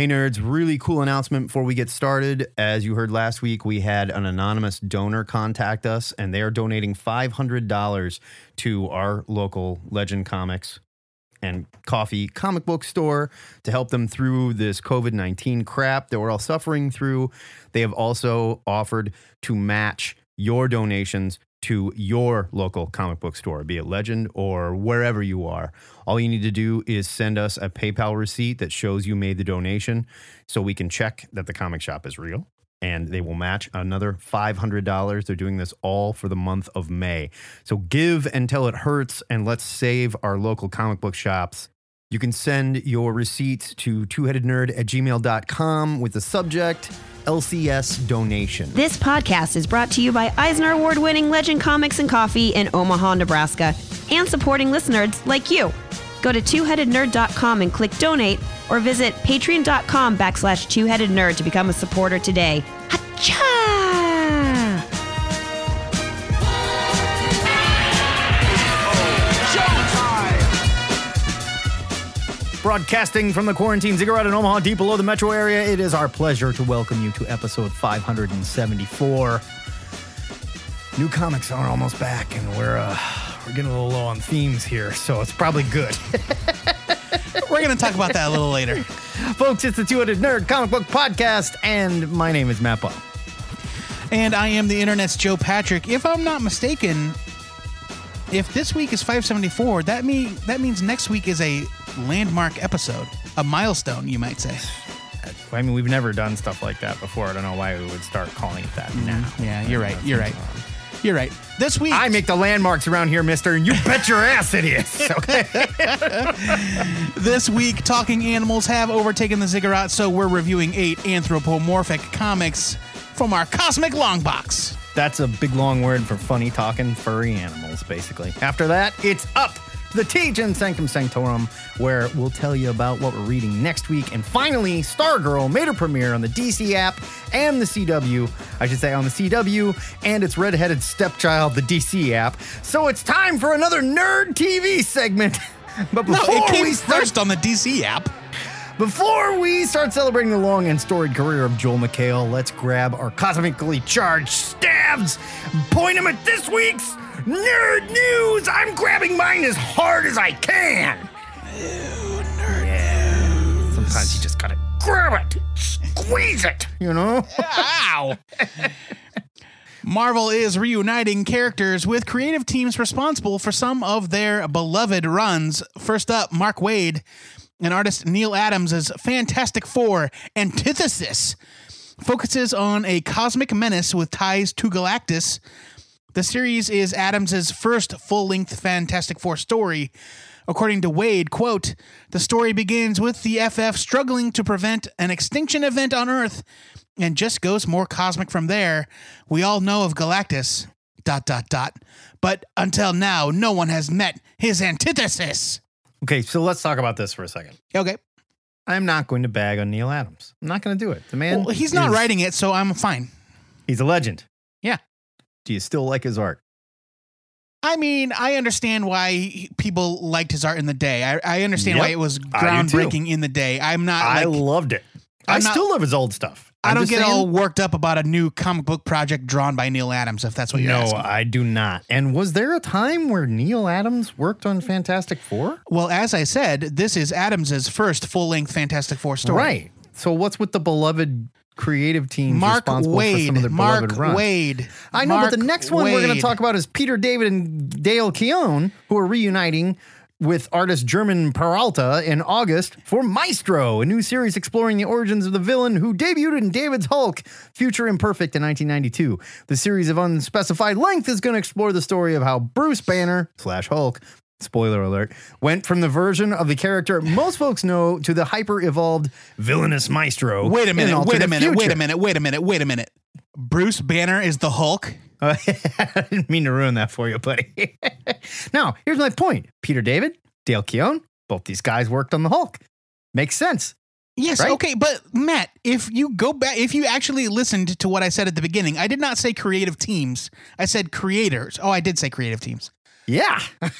Hey nerds, really cool announcement before we get started. As you heard last week, we had an anonymous donor contact us and they are donating $500 to our local Legend Comics and Coffee comic book store to help them through this COVID 19 crap that we're all suffering through. They have also offered to match your donations to your local comic book store, be it Legend or wherever you are. All you need to do is send us a PayPal receipt that shows you made the donation so we can check that the comic shop is real. And they will match another $500. They're doing this all for the month of May. So give until it hurts and let's save our local comic book shops. You can send your receipts to twoheadednerd at gmail.com with the subject LCS donation. This podcast is brought to you by Eisner Award winning Legend Comics and Coffee in Omaha, Nebraska, and supporting listeners like you. Go to twoheadednerd.com and click donate, or visit patreon.com backslash twoheadednerd to become a supporter today. Hacha! Broadcasting from the quarantine ziggurat in Omaha, deep below the metro area, it is our pleasure to welcome you to episode 574. New comics are almost back, and we're uh, we're getting a little low on themes here, so it's probably good. We're going to talk about that a little later. Folks, it's the Two-Headed Nerd Comic Book Podcast, and my name is Matt Bow. And I am the internet's Joe Patrick. If I'm not mistaken, if this week is 574, that mean that means next week is a landmark episode, a milestone, you might say. I mean, we've never done stuff like that before. I don't know why we would start calling it that mm-hmm. now. Yeah, you're right. You're right. You're right. This week, I make the landmarks around here, mister, and you bet your ass it is. Okay. this week, talking animals have overtaken the ziggurat, so we're reviewing eight anthropomorphic comics from our cosmic long box. That's a big long word for funny talking furry animals, basically. After that, it's up to the Tejan Sanctum Sanctorum, where we'll tell you about what we're reading next week. And finally, Stargirl made her premiere on the DC app and the CW. I should say on the CW and its redheaded stepchild, the DC app. So it's time for another nerd TV segment. But No, before it came we start first on the DC app. Before we start celebrating the long and storied career of Joel McHale, let's grab our cosmically charged stabs, point them at this week's nerd news. I'm grabbing mine as hard as I can. Yeah. Sometimes you just gotta grab it, squeeze it, you know? Ow! Marvel is reuniting characters with creative teams responsible for some of their beloved runs. First up, Mark Waid and artist Neal Adams' Fantastic Four Antithesis focuses on a cosmic menace with ties to Galactus. The series is Adams' first full-length Fantastic Four story. According to Waid, quote, the story begins with the FF struggling to prevent an extinction event on Earth and just goes more cosmic from there. We all know of Galactus, dot, dot, dot. But until now, no one has met his antithesis. Okay, so let's talk about this for a second. Okay. I'm not going to bag on Neal Adams. I'm not going to do it. The man, Well, he's not is- writing it, so I'm fine. He's a legend. Yeah. Do you still like his art? I mean, I understand why people liked his art in the day. I, I understand why it was I groundbreaking in the day. I'm not I like loved it. i I'm not- still love his old stuff. I I'm don't get saying- all worked up about a new comic book project drawn by Neal Adams, if that's what you're No, asking. I do not. And was there a time where Neal Adams worked on Fantastic Four? Well, as I said, this is Adams's first full-length Fantastic Four story. Right. So what's with the beloved creative team Mark responsible for some Waid. of their Mark? Waid. I know, Mark but the next one we're going to talk about is Peter David and Dale Keown, who are reuniting with artist German Peralta in August for Maestro, a new series exploring the origins of the villain who debuted in David's Hulk, Future Imperfect in 1992. The series of unspecified length is going to explore the story of how Bruce Banner slash Hulk. Spoiler alert, went from the version of the character most folks know to the hyper evolved villainous maestro. Wait a in minute. Wait a minute. Wait a minute. Wait a minute. Wait a minute. Bruce Banner is the Hulk. Uh, I didn't mean to ruin that for you, buddy. now, here's my point. Peter David, Dale Keown, both these guys worked on the Hulk. Makes sense. Yes, Right? okay, but Matt, if you go back, if you actually listened to what I said at the beginning, I did not say creative teams. I said creators. Oh, I did say creative teams. Yeah,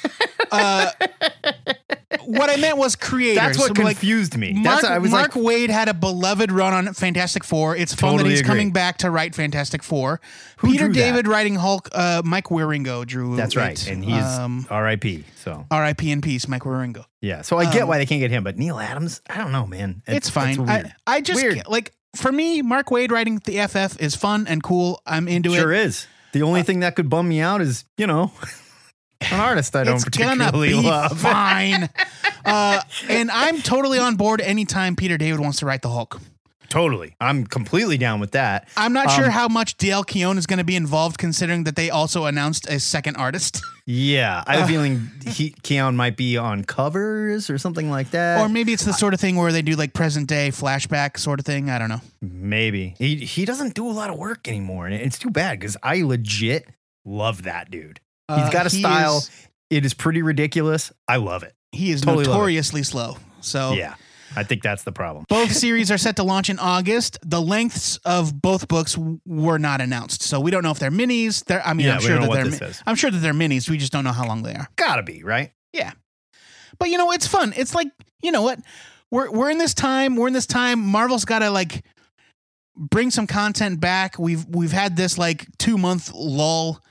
what I meant was creators. that's what Like, confused me. Mark, that's I was Mark like, Waid had a beloved run on Fantastic Four. It's fun that he's agree. coming back to write Fantastic Four. Who Peter drew that? David writing Hulk. Uh, Mike Wieringo drew. that's it. right, and he's um, R.I.P. So R.I.P. in peace, Mike Wieringo. yeah, so I get um, why they can't get him, but Neal Adams, I don't know, man. It's, fine. weird. I, I just Weird. like for me, Mark Waid writing the FF is fun and cool. I'm into it. sure is. The only thing that could bum me out is you know an artist I don't particularly love. fine. uh, and I'm totally on board anytime Peter David wants to write the Hulk. Totally, I'm completely down with that. I'm not sure Um, how much Dale Keown is going to be involved, considering that they also announced a second artist, Yeah, I have a feeling he, Keown might be on covers or something like that. or maybe it's the sort of thing where they do like present day flashback sort of thing. I don't know. Maybe he he doesn't do a lot of work anymore, and it's too bad because I legit love that dude. He's Uh, got a he style. is- It is pretty ridiculous. I love it. he is Totally notoriously slow. So Yeah, I think that's the problem. Both series are set to launch in August. The lengths of both books w- were not announced, so we don't know if they're minis. They're, I mean, Yeah, I'm sure that they're. mi- I'm sure that they're minis. We just don't know how long they are. Gotta be right. Yeah, but you know, it's fun. It's like you know what? We're we're in this time. We're in this time. Marvel's got to like bring some content back. We've we've had this like two month lull.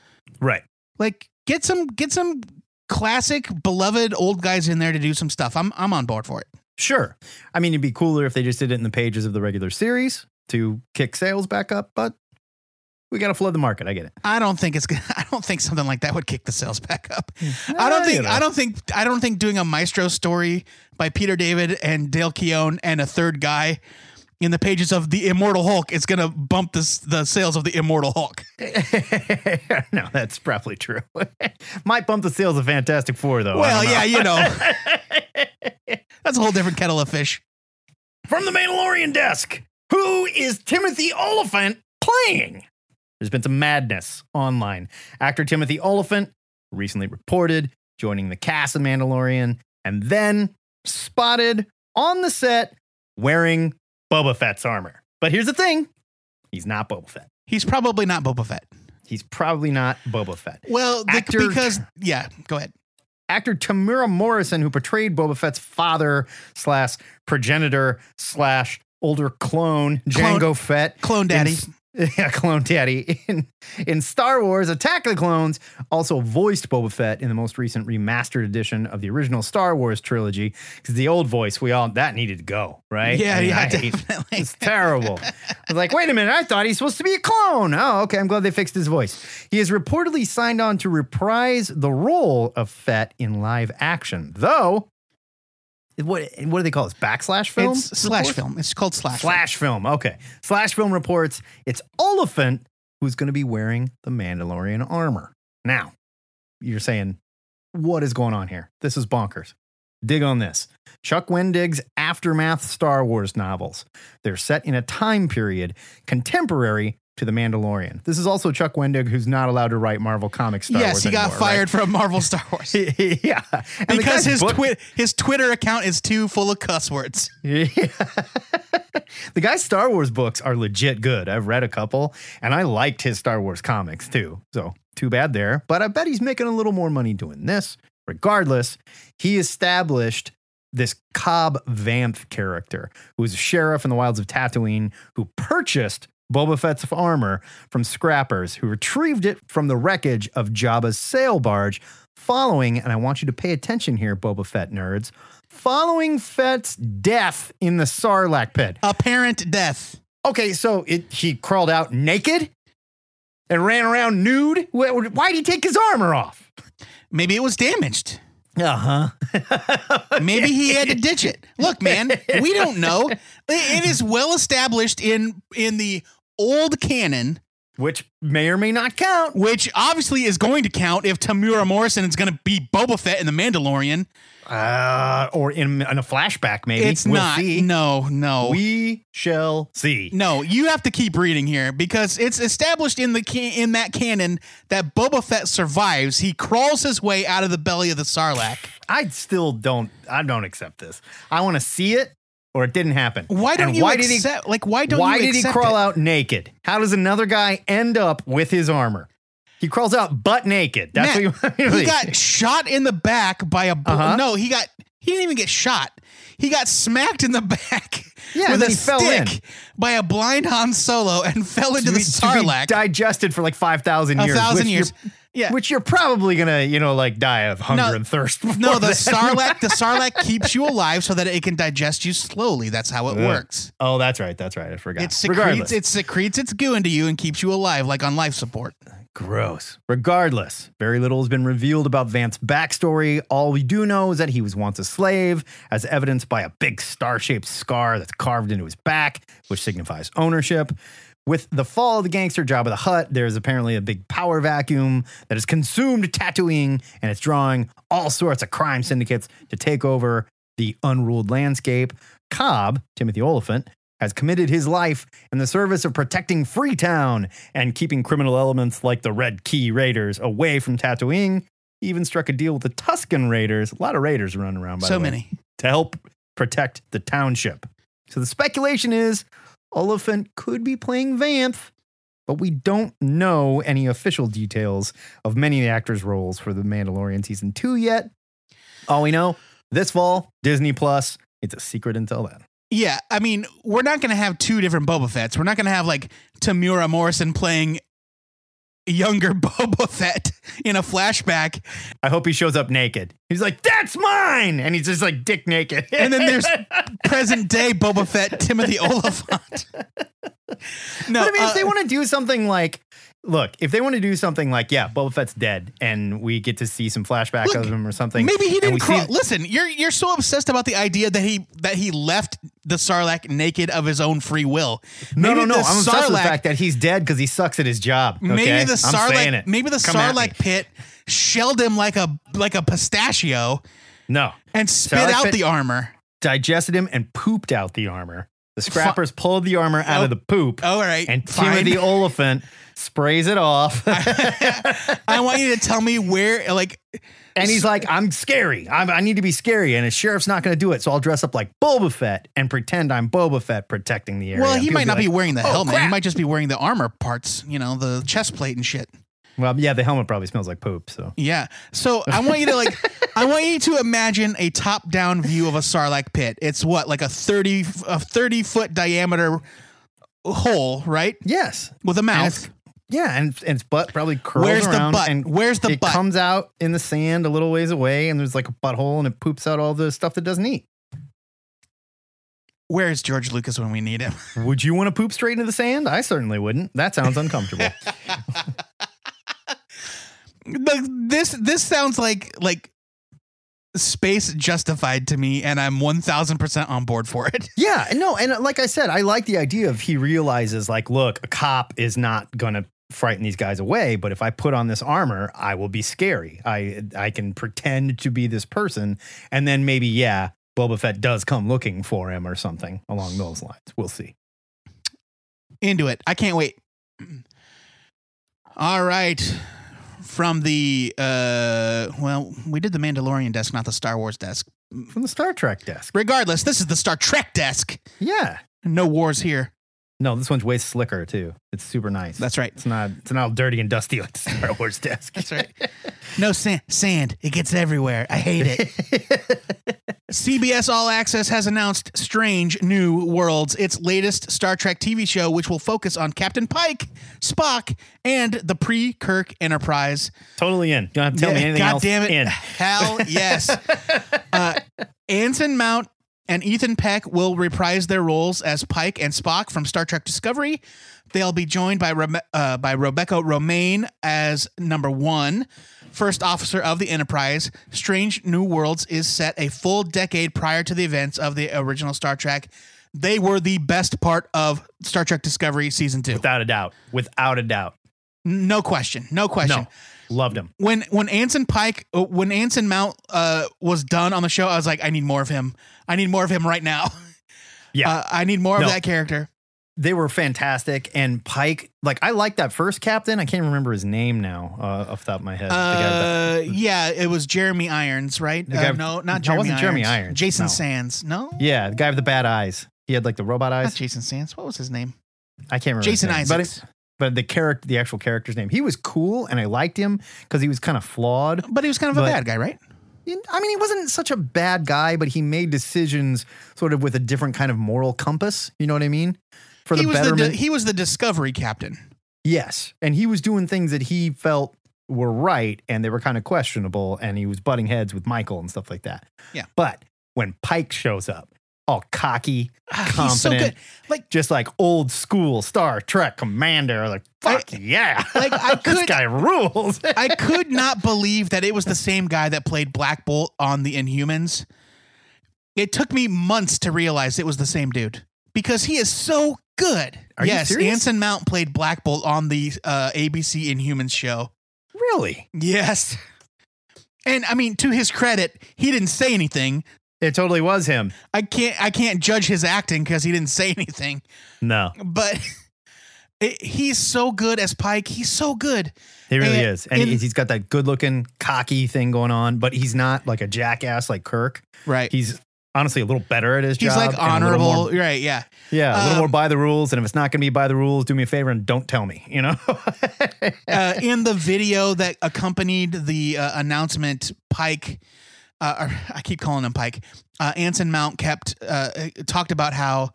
Right. Like get some get some classic beloved old guys in there to do some stuff. I'm I'm on board for it. Sure. I mean, it'd be cooler if they just did it in the pages of the regular series to kick sales back up, but we got to flood the market. I get it. I don't think it's. I don't think something like that would kick the sales back up. I Ah, don't think. I don't think. I don't think doing a Maestro story by Peter David and Dale Keown and a third guy in the pages of the Immortal Hulk it's going to bump this, the sales of the Immortal Hulk. no, that's probably true. Might bump the sales of Fantastic Four, though. Well, yeah, you know, that's a whole different kettle of fish. From the Mandalorian desk, who is Timothy Olyphant playing? There's been some madness online. Actor Timothy Olyphant recently reported joining the cast of Mandalorian and then spotted on the set wearing Boba Fett's armor. But here's the thing he's not Boba Fett. He's probably not Boba Fett. He's probably not Boba Fett. Well, the- Actor- because yeah, go ahead. actor Temuera Morrison, who portrayed Boba Fett's father slash progenitor slash older clone, Clone- Jango Fett. Clone Daddy. In, yeah, Clone Daddy. In, in Star Wars Attack of the Clones, also voiced Boba Fett in the most recent remastered edition of the original Star Wars trilogy. Because the old voice, we all, that needed to go, right? Yeah, I mean, yeah, I definitely. It's terrible. I was like, wait a minute, I thought he's supposed to be a clone. Oh, okay. I'm glad they fixed his voice. He is reportedly signed on to reprise the role of Fett in live action, though. What, what do they call this? Backslash film? It's slash report? film. It's called slash. film. Slash film. Okay. Slash film reports it's Olyphant who's going to be wearing the Mandalorian armor. Now, you're saying, what is going on here? This is bonkers. Dig on this. Chuck Wendig's aftermath Star Wars novels. They're set in a time period contemporary to the Mandalorian. This is also Chuck Wendig, who's not allowed to write Marvel Comics Star yes, Wars he got anymore, fired from Marvel Star Wars. yeah. And because his book- twi- his Twitter account is too full of cuss words. Yeah. the guy's Star Wars books are legit good. I've read a couple and I liked his Star Wars comics too. So, too bad there. But I bet he's making a little more money doing this. Regardless, he established this Cobb Vanth character, who was a sheriff in the wilds of Tatooine who purchased Boba Fett's armor from scrappers who retrieved it from the wreckage of Jabba's sail barge following, and I want you to pay attention here, Boba Fett nerds, following Fett's death in the Sarlacc pit. Apparent death. Okay, so it, he crawled out naked and ran around nude. Why- Why'd he take his armor off? Maybe it was damaged. Uh huh. Maybe he had to ditch it. Look, man, we don't know. It- It is well established in in the old canon, Which may or may not count. which obviously is going to count if Temuera Morrison is going to be Boba Fett in the Mandalorian. Uh, or in, in a flashback, maybe. It's We'll not. see. No, no. We shall see. no, you have to keep reading here because it's established in the can- in that canon that Boba Fett survives. He crawls his way out of the belly of the Sarlacc. I still don't. I don't accept this. I want to see it, or it didn't happen. Why don't And you why accept? like, why don't you? why did he crawl it? out naked? How does another guy end up with his armor? He crawls out butt naked. That's Matt, what you he got shot in the back by a bull. Uh-huh. No, he got he didn't even get shot. He got smacked in the back Yeah, with a stick by a blind Han Solo and fell into to the be, Sarlacc. digested for like five thousand years. A years. thousand years. Yeah. Which you're probably gonna, you know, like die of hunger No, and thirst. no, the then. Sarlacc the Sarlacc keeps you alive so that it can digest you slowly. That's how it Ugh. works. Oh, that's right. That's right. I forgot. It secretes Regardless. it secretes its goo into you and keeps you alive like on life support. Gross. Regardless, very little has been revealed about Vanth's backstory. All we do know is that he was once a slave, as evidenced by a big star shaped scar that's carved into his back, which signifies ownership. With the fall of the gangster Jabba the Hutt, there's apparently a big power vacuum that has consumed Tatooine and it's drawing all sorts of crime syndicates to take over the unruled landscape. Cobb, Timothy Olyphant, has committed his life in the service of protecting Freetown and keeping criminal elements like the Red Key Raiders away from Tatooine. He even struck a deal with the Tusken Raiders. A lot of Raiders running around, by so the way, many. to help protect the township. So the speculation is Olyphant could be playing Vanth, but we don't know any official details of many of the actors' roles for The Mandalorian season two yet. All we know this fall, Disney Plus. It's a secret until then. Yeah, I mean, we're not going to have two different Boba Fett's. We're not going to have like Temuera Morrison playing younger Boba Fett in a flashback, I hope he shows up naked. He's like, "That's mine," and he's just like dick naked. and then there's present day Boba Fett Timothy Olyphant. No, but I mean, uh, if they want to do something like, look, if they want to do something like, yeah, Boba Fett's dead, and we get to see some flashback Look, of him or something. maybe he didn't crawl. see- Listen, you're you're so obsessed about the idea that he that he left the Sarlacc naked of his own free will. no, Maybe no, no. the I'm obsessed with the fact that he's dead because he sucks at his job. Okay? Maybe the Sarlacc, maybe the Come. Sarlacc pit shelled him like a like a pistachio No, and spit Sarlacc out pit- the armor. digested him and pooped out the armor. The scrappers pulled the armor out Oh. of the poop, oh, All right, and. Timothy Olyphant sprays it off. I want you to tell me where, like, And he's like, I'm scary. I'm, I need to be scary. And a sheriff's not going to do it. So I'll dress up like Boba Fett and pretend I'm Boba Fett protecting the area. well, he might not be like, wearing the "Oh, helmet. He might just be wearing the armor parts, you know, the chest plate and shit. Well, yeah, the helmet probably smells like poop. So Yeah. So I want you to like, I want you to imagine a top-down view of a Sarlacc pit. It's what, like a thirty, a thirty foot diameter hole, right, yes, with a mouth. Yeah, and, and its butt probably curls Where's the butt? And Where's the it butt? comes out in the sand a little ways away, and there's like a butthole, and it poops out all the stuff that doesn't eat. Where's George Lucas when we need him? Would you want to poop straight into the sand? I certainly wouldn't. That sounds uncomfortable. the, this this sounds like like space justified to me, and I'm one thousand percent on board for it. Yeah, no, and uh, like I said, I like the idea of he realizes like, look, a cop is not gonna frighten these guys away, but if I put on this armor, I will be scary. I I can pretend to be this person, and then maybe yeah, Boba Fett does come looking for him or something along those lines. We'll see. Into it. I can't wait. All right. From the uh well, we did the Mandalorian desk, not the Star Wars desk. From the Star Trek desk. Regardless, this is the Star Trek desk. Yeah. No wars here. No, this one's way slicker too. It's super nice. That's right. It's not. It's not all dirty and dusty like the Star Wars desk. That's right. No sand. Sand. It gets everywhere. I hate it. CBS All Access has announced Strange New Worlds, its latest Star Trek TV show, which will focus on Captain Pike, Spock, and the pre Kirk Enterprise. totally in. You don't have to tell me anything God else. damn it. In. Hell yes. uh, Anson Mount and Ethan Peck will reprise their roles as Pike and Spock from Star Trek Discovery. They'll be joined by Rebe- uh, by Rebecca Romijn as number one, first officer of the Enterprise. Strange New Worlds is set a full decade prior to the events of the original Star Trek. They were the best part of Star Trek Discovery season two. Without a doubt. Without a doubt. No question. No question No. Loved him. when when Anson Pike uh, when Anson Mount uh was done on the show, I was like, I need more of him. I need more of him right now. Yeah. Uh, I need more No. of that character. they were fantastic. And Pike, like I like that first captain. I can't remember his name now uh, off the top of my head. The Uh, yeah, it was Jeremy Irons, right? Guy Uh, no, No, not Jeremy. wasn't Irons. Jeremy Irons, Jason no. Sands. No, yeah, the guy with the bad eyes. He had like the robot not eyes. Jason Sands. What was his name? I can't remember. Jason Isaacs. But but the character, the actual character's name. He was cool, and I liked him because he was kind of flawed. But he was kind of a bad guy, right? I mean, he wasn't such a bad guy, but he made decisions sort of with a different kind of moral compass. You know what I mean? For he the was the betterment. di- he was the discovery captain. yes, and he was doing things that he felt were right, and they were kind of questionable, and he was butting heads with Michael and stuff like that. Yeah. But when Pike shows up, all cocky, Ah, he's so confident, good. Like just like old school Star Trek commander, like fuck yeah, like, I could, this guy rules. I could not believe that it was the same guy that played Black Bolt on the Inhumans. It took me months to realize it was the same dude because he is so good. Are yes? Anson Mount played Black Bolt on the uh, ABC Inhumans show. really? Yes. And I mean, to his credit, he didn't say anything. It totally was him. I can't I can't judge his acting because he didn't say anything. No, But it, he's so good as Pike. He's so good. he really And is, and in- he's got that good-looking, cocky thing going on. But he's not like a jackass like Kirk. Right. He's honestly a little better at his He's job. like and a little honorable. more- right. Yeah. yeah, a little Um, more by the rules. And if it's not going to be by the rules, do me a favor and don't tell me. You know. uh, in the video that accompanied the uh, announcement, Pike, uh, or I keep calling him Pike, uh, Anson Mount kept uh, talked about how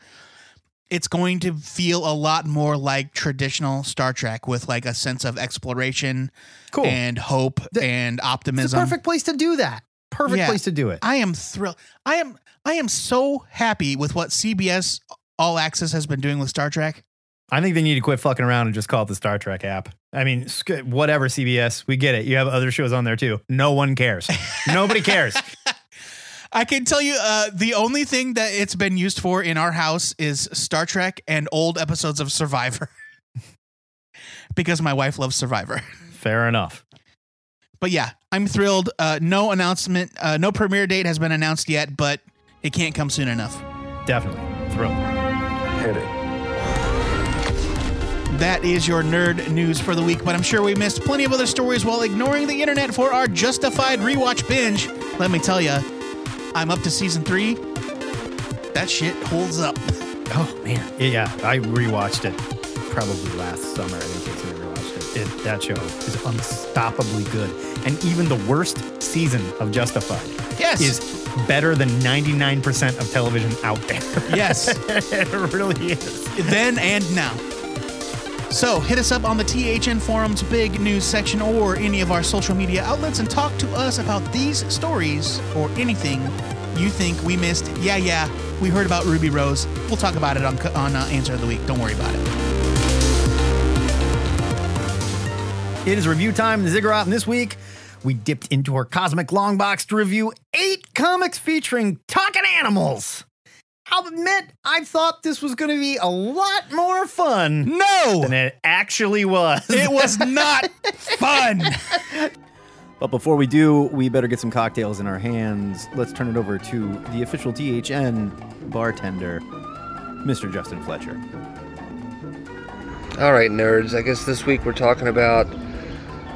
it's going to feel a lot more like traditional Star Trek with like a sense of exploration cool. and hope The- and it's optimism. a perfect place to do that. Perfect Yeah. place to do it. I am thrilled. I am I am so happy with what CBS All Access has been doing with Star Trek. I think they need to quit fucking around and just call it the Star Trek app. I mean, whatever, CBS, we get it. You have other shows on there too. No one cares. Nobody cares. I can tell you, uh, the only thing that it's been used for in our house is Star Trek and old episodes of Survivor, because my wife loves Survivor. Fair enough. But yeah, I'm thrilled. Uh, no announcement, uh, no premiere date has been announced yet, but it can't come soon enough. Definitely thrilled. Hit it. That is your nerd news for the week, but I'm sure we missed plenty of other stories while ignoring the internet for our justified rewatch binge. Let me tell you, I'm up to season three. That shit holds up. Oh man, yeah, I rewatched it probably last summer. I think I rewatched it. it. That show is unstoppably good, and even the worst season of Justified Yes. is better than 99% of television out there. Yes. it really is. then and now. So hit us up on the THN Forums big news section or any of our social media outlets and talk to us about these stories or anything you think we missed. Yeah, yeah, we heard about Ruby Rose. We'll talk about it on on uh, Answer of the Week. Don't worry about it. It is review time in the Ziggurat, and this week we dipped into our cosmic long box to review eight comics featuring talking animals. I'll admit, I thought this was going to be a lot more fun No! than No, it actually was. it was not fun. But before we do, we better get some cocktails in our hands. Let's turn it over to the official THN bartender, Mr. Justin Fletcher. All right, nerds. I guess this week we're talking about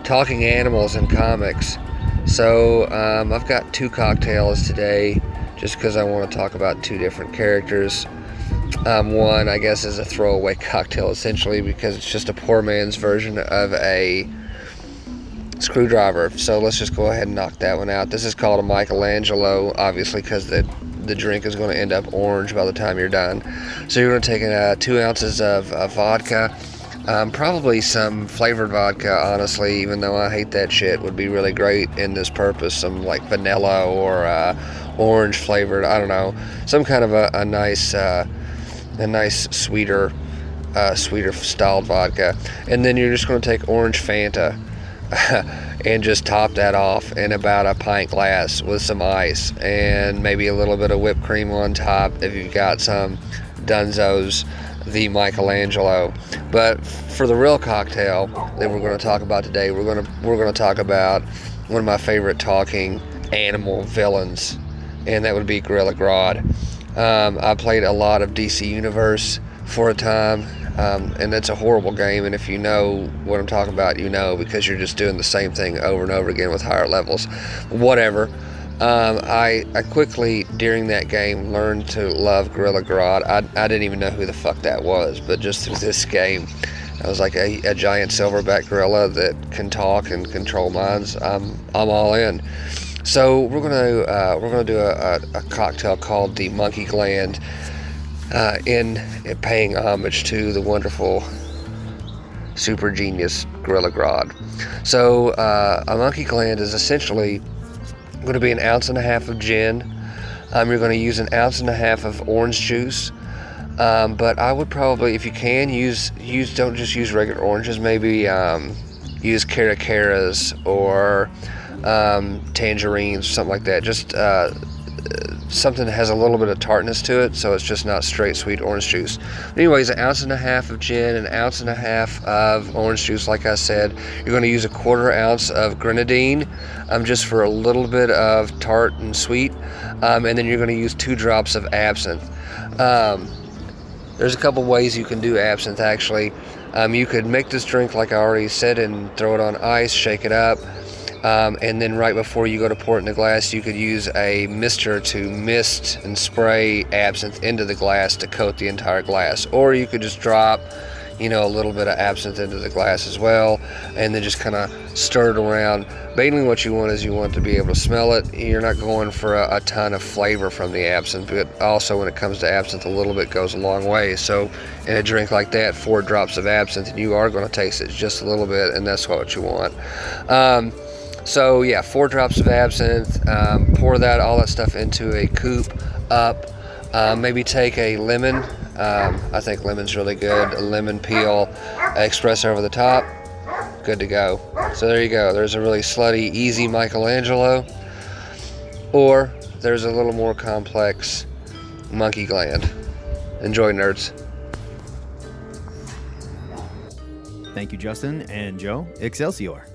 talking animals in comics. So um, I've got two cocktails today, just because I want to talk about two different characters. Um, one, I guess, is a throwaway cocktail essentially because it's just a poor man's version of a screwdriver. So let's just go ahead and knock that one out. This is called a Michelangelo, obviously, because the the drink is going to end up orange by the time you're done. So you're going to take uh, two ounces of, of vodka, um, probably some flavored vodka. Honestly, even though I hate that shit, would be really great in this purpose. Some like vanilla or uh, orange flavored. I don't know, some kind of a, a nice uh, a nice sweeter uh, sweeter styled vodka, and then you're just going to take orange Fanta and just top that off in about a pint glass with some ice and maybe a little bit of whipped cream on top if you've got some Dunzo's the Michelangelo. But for the real cocktail that we're going to talk about today, we're going to we're going to talk about one of my favorite talking animal villains, and that would be Gorilla Grodd. Um, I played a lot of DC Universe for a time, um, and that's a horrible game. And if you know what I'm talking about, you know because you're just doing the same thing over and over again with higher levels. Whatever. Um, I, I quickly during that game learned to love Gorilla Grodd. I, I didn't even know who the fuck that was, but just through this game, I was like a, a giant silverback gorilla that can talk and control minds. I'm I'm all in. So we're gonna uh, we're gonna do a, a, a, cocktail called the Monkey Gland, uh, in, in paying homage to the wonderful super genius Gorilla Grodd. So uh, a Monkey Gland is essentially going to be an ounce and a half of gin. Um, you're going to use an ounce and a half of orange juice. Um, but I would probably, if you can, use use don't just use regular oranges. Maybe um, use caracaras or um, tangerines, something like that. Just uh, something that has a little bit of tartness to it, so it's just not straight sweet orange juice. But anyways, an ounce and a half of gin, an ounce and a half of orange juice, like I said. You're going to use a quarter ounce of grenadine, um, just for a little bit of tart and sweet, um, and then you're going to use two drops of absinthe. Um, there's a couple ways you can do absinthe actually. Um, you could make this drink like I already said and throw it on ice, shake it up. Um, and then right before you go to pour it in the glass, you could use a mister to mist and spray absinthe into the glass to coat the entire glass. Or you could just drop, you know, a little bit of absinthe into the glass as well, and then just kind of stir it around. Mainly, what you want is you want to be able to smell it. You're not going for a, a ton of flavor from the absinthe, but also when it comes to absinthe, a little bit goes a long way. So, in a drink like that, four drops of absinthe, and you are going to taste it just a little bit, and that's what you want. Um, so yeah, four drops of absinthe. Um, pour that all that stuff into a coupe up. Um, maybe take a lemon. Um, I think lemon's really good. A lemon peel, espresso over the top. Good to go. So there you go. There's a really slutty, easy Michelangelo. Or there's a little more complex monkey gland. Enjoy, nerds. Thank you, Justin and Joe. Excelsior.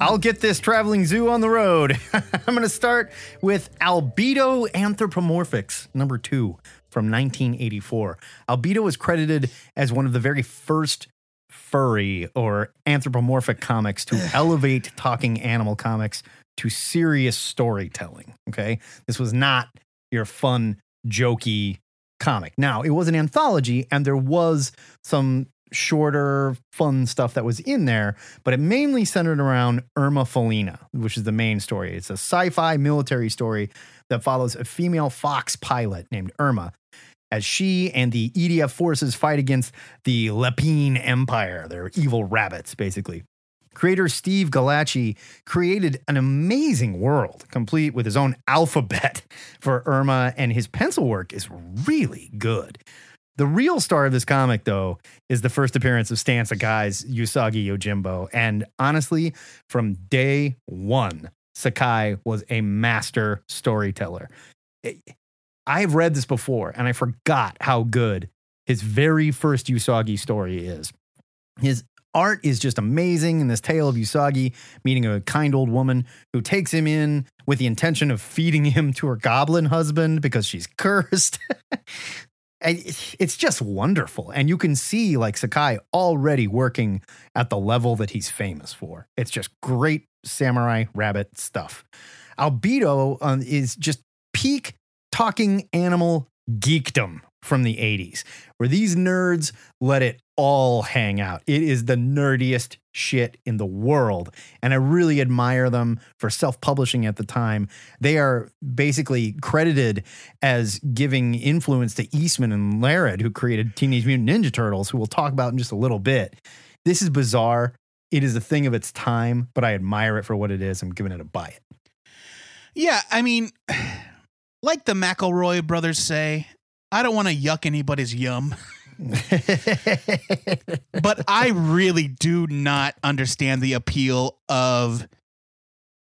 I'll get this traveling zoo on the road. I'm going to start with Albedo Anthropomorphics, number two from 1984. Albedo is credited as one of the very first furry or anthropomorphic comics to elevate talking animal comics to serious storytelling. Okay. This was not your fun, jokey comic. Now, it was an anthology and there was some shorter, fun stuff that was in there, but it mainly centered around Erma Felna, which is the main story. It's a sci fi military story that follows a female fox pilot named Erma as she and the EDF forces fight against the Lepine Empire. They're evil rabbits, basically. Creator Steve Gallacci created an amazing world, complete with his own alphabet for Erma, and his pencil work is really good. The real star of this comic, though, is the first appearance of Stan Sakai's Usagi Yojimbo. And honestly, from day one, Sakai was a master storyteller. I've read this before and I forgot how good his very first Usagi story is. His art is just amazing in this tale of Usagi meeting a kind old woman who takes him in with the intention of feeding him to her goblin husband because she's cursed. It's just wonderful. And you can see like Sakai already working at the level that he's famous for. It's just great samurai rabbit stuff. Albedo um, is just peak talking animal geekdom from the 80s, where these nerds let it all hang out. It is the nerdiest shit in the world. And I really admire them for self publishing at the time. They are basically credited as giving influence to Eastman and Laird, who created Teenage Mutant Ninja Turtles, who we'll talk about in just a little bit. This is bizarre. It is a thing of its time, but I admire it for what it is. I'm giving it a buy it. Yeah, I mean, like the McElroy brothers say, I don't want to yuck anybody's yum. but I really do not understand the appeal of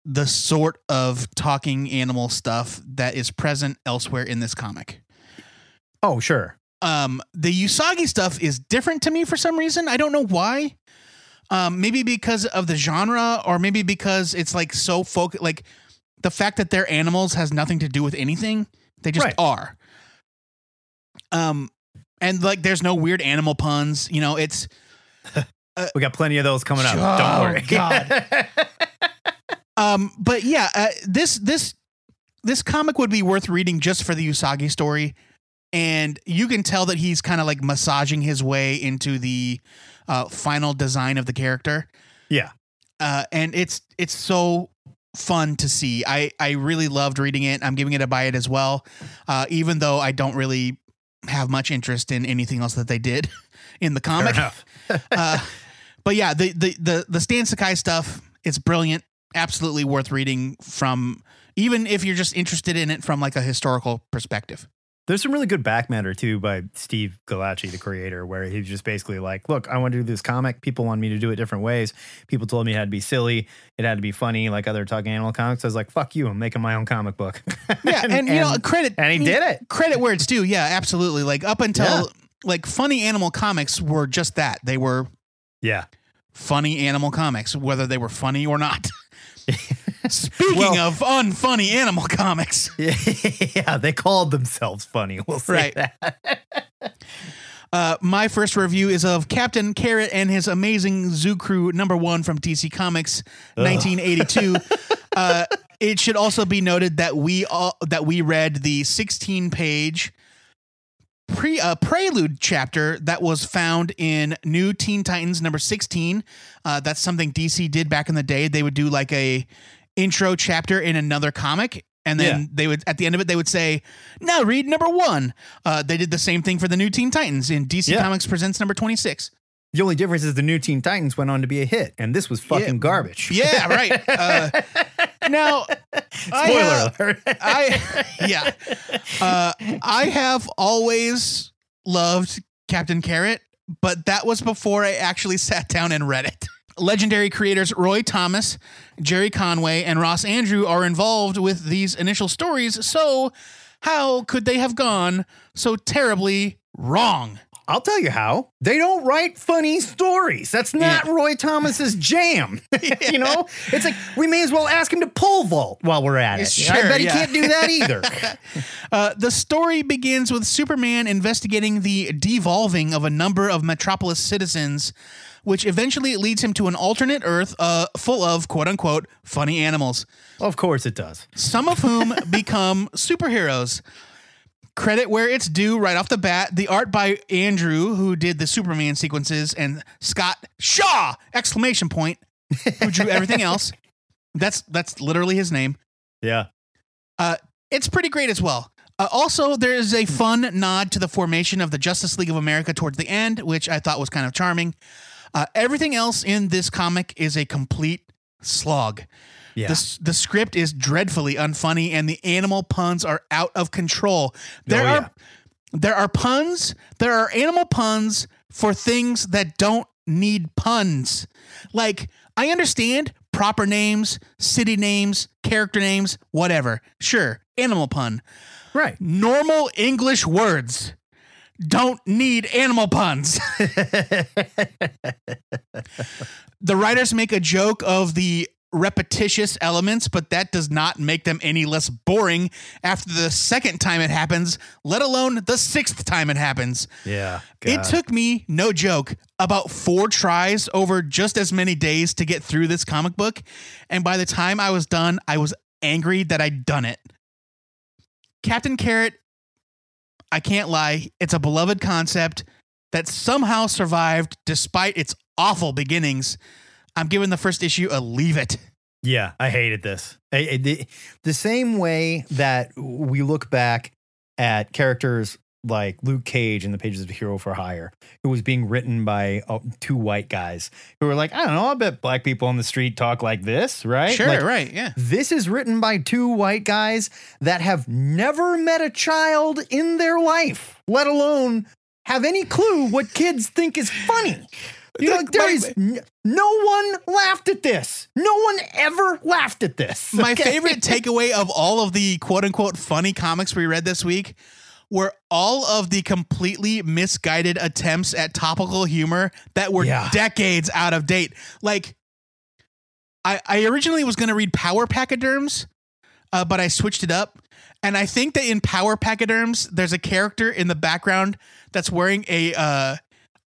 the sort of talking animal stuff that is present elsewhere in this comic. Oh, sure. Um, the Usagi stuff is different to me for some reason. I don't know why. Um, maybe because of the genre, or maybe because it's like so focused. Like the fact that they're animals has nothing to do with anything. They just right. are. Um, and like, there's no weird animal puns. You know, it's. Uh, we got plenty of those coming up. Oh, Don't worry. God. um, but yeah, uh, this this this comic would be worth reading just for the Usagi story, and you can tell that he's kind of like massaging his way into the uh, final design of the character. Yeah. uh, and it's it's so fun to see. I I really loved reading it. I'm giving it a buy it as well, uh, even though I don't really have much interest in anything else that they did in the comic. uh, but yeah, the the the the Stan Sakai stuff, it's brilliant. Absolutely worth reading from even if you're just interested in it from like a historical perspective. There's some really good back matter too by Steve Gallacci, the creator, where he's just basically like, "Look, I want to do this comic. People want me to do it different ways. People told me it had to be silly, it had to be funny, like other talking animal comics." I was like, "Fuck you! I'm making my own comic book." Yeah, and, you know, credit and he did it. credit where it's due. Yeah, absolutely. Like up until Yeah. like funny animal comics were just that. They were Yeah, funny animal comics, whether they were funny or not. Speaking Well- of unfunny animal comics, yeah, they called themselves funny. We'll say Right. that. uh, my first review is of Captain Carrot and his amazing Zoo Crew number one from DC Comics, 1982. uh, it should also be noted that we all that we read the 16 page pre uh, prelude chapter that was found in New Teen Titans number 16. Uh, that's something DC did back in the day. They would do like a intro chapter in another comic. And then Yeah. they would, at the end of it, they would say, "Now read number one." Uh, they did the same thing for the New Teen Titans in DC Yeah. Comics Presents number twenty six. The only difference is the new Teen Titans went on to be a hit, and this was fucking Yeah. garbage. Yeah, right. Uh, now, Spoiler alert. I yeah. Uh, I have always loved Captain Carrot, but that was before I actually sat down and read it. Legendary creators Roy Thomas, Gerry Conway, and Ross Andru are involved with these initial stories, so how could they have gone so terribly wrong? I'll tell you how. They don't write funny stories. That's not Yeah. Roy Thomas's jam. you know, it's like we may as well ask him to pole vault while we're at it. Sure, I bet he can't do that either. Uh, the story begins with Superman investigating the devolving of a number of Metropolis citizens, which eventually leads him to an alternate Earth uh, full of quote unquote funny animals, of course it does. some of whom become superheroes. Credit where it's due right off the bat. The art by Andru, who did the Superman sequences, and Scott Shaw! Exclamation point, who drew everything else. That's that's literally his name. Yeah. Uh, it's pretty great as well. Uh, also, there is a fun nod to the formation of the Justice League of America towards the end, which I thought was kind of charming. Uh, everything else in this comic is a complete slog. Yeah. The, the script is dreadfully unfunny, and the animal puns are out of control. There Oh, are yeah. there are puns. There are animal puns for things that don't need puns. Like I understand proper names, city names, character names, whatever. Sure, animal pun. right. Normal English words don't need animal puns. the writers make a joke of the repetitious elements, but that does not make them any less boring after the second time it happens, let alone the sixth time it happens. Yeah. It took me, no joke, about four tries over just as many days to get through this comic book. And by the time I was done, I was angry that I'd done it. Captain Carrot, I can't lie, it's a beloved concept that somehow survived despite its awful beginnings. I'm giving the first issue a leave it. Yeah, I hated this. I- I- the, the same way that we look back at characters like Luke Cage in the pages of Hero for Hire, who was being written by uh, two white guys who were like, I don't know, I bet black people on the street talk like this, right? Sure, Like, right, yeah. This is written by two white guys that have never met a child in their life, let alone have any clue what kids think is funny. You know, Look, there my- is n- no one laughed at this. No one ever laughed at this. My okay? favorite takeaway of all of the quote unquote funny comics we read this week were all of the completely misguided attempts at topical humor that were Yeah. decades out of date. Like, I, I originally was going to read Power Pachyderms, uh, but I switched it up. And I think that in Power Pachyderms, there's a character in the background that's wearing a uh,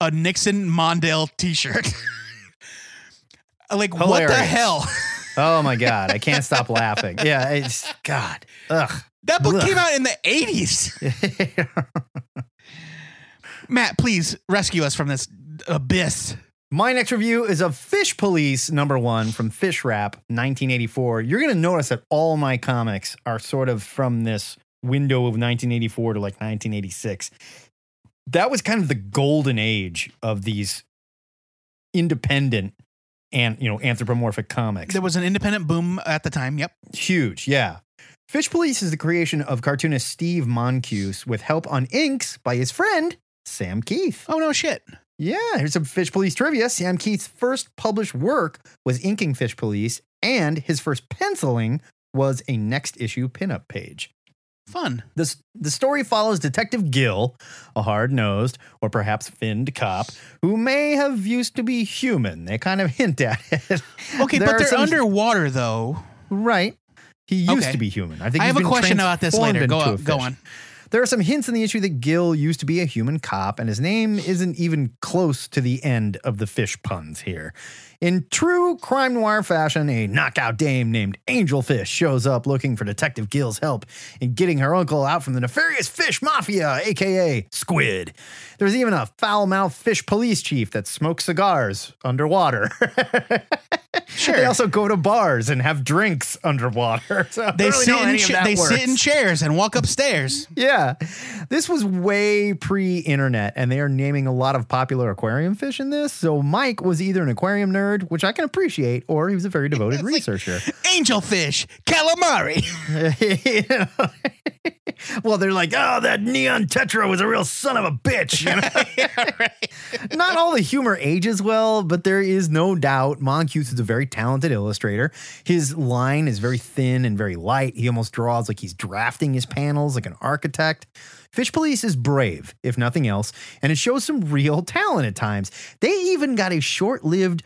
a Nixon Mondale T-shirt. like, what the hell? Oh my god, I can't stop laughing. Yeah, it's God. Ugh. That book Ugh. came out in the 80s. Matt, please rescue us from this abyss. My next review is of Fish Police number one from Fish Wrap 1984. You're going to notice that all my comics are sort of from this window of 1984 to like 1986. That was kind of the golden age of these independent and you know anthropomorphic comics. There was an independent boom at the time. Yep. Huge, yeah. Fish Police is the creation of cartoonist Steve Moncuse with help on inks by his friend Sam Kieth. Oh no shit. Yeah, here's some Fish Police trivia. Sam Kieth's first published work was inking Fish Police, and his first penciling was a next issue pinup page. Fun. This, the story follows Detective Gill, a hard nosed or perhaps finned cop who may have used to be human. They kind of hint at it. Okay, There but they're some- underwater though. Right. He used Okay. to be human. I think I have a question about this later. Go on. Go on. There are some hints in the issue that Gil used to be a human cop, and his name isn't even close to the end of the fish puns here. In true crime noir fashion, a knockout dame named Angel Fish shows up looking for Detective Gill's help in getting her uncle out from the nefarious fish mafia, aka Squid. There's even a foul mouthed fish police chief that smokes cigars underwater. Sure. they also go to bars and have drinks underwater. So They really sit in cha- they sit in chairs and walk upstairs. Yeah. This was way pre internet, and they are naming a lot of popular aquarium fish in this. So Mike was either an aquarium nerd, which I can appreciate, or he was a very devoted researcher. Angelfish, calamari. Well, they're like, oh, that neon tetra was a real son of a bitch. you know? Not all the humor ages well, but there is no doubt Moncuse is a very talented illustrator. His line is very thin and very light. He almost draws like he's drafting his panels like an architect. Fish Police is brave, if nothing else, and it shows some real talent at times. They even got a short lived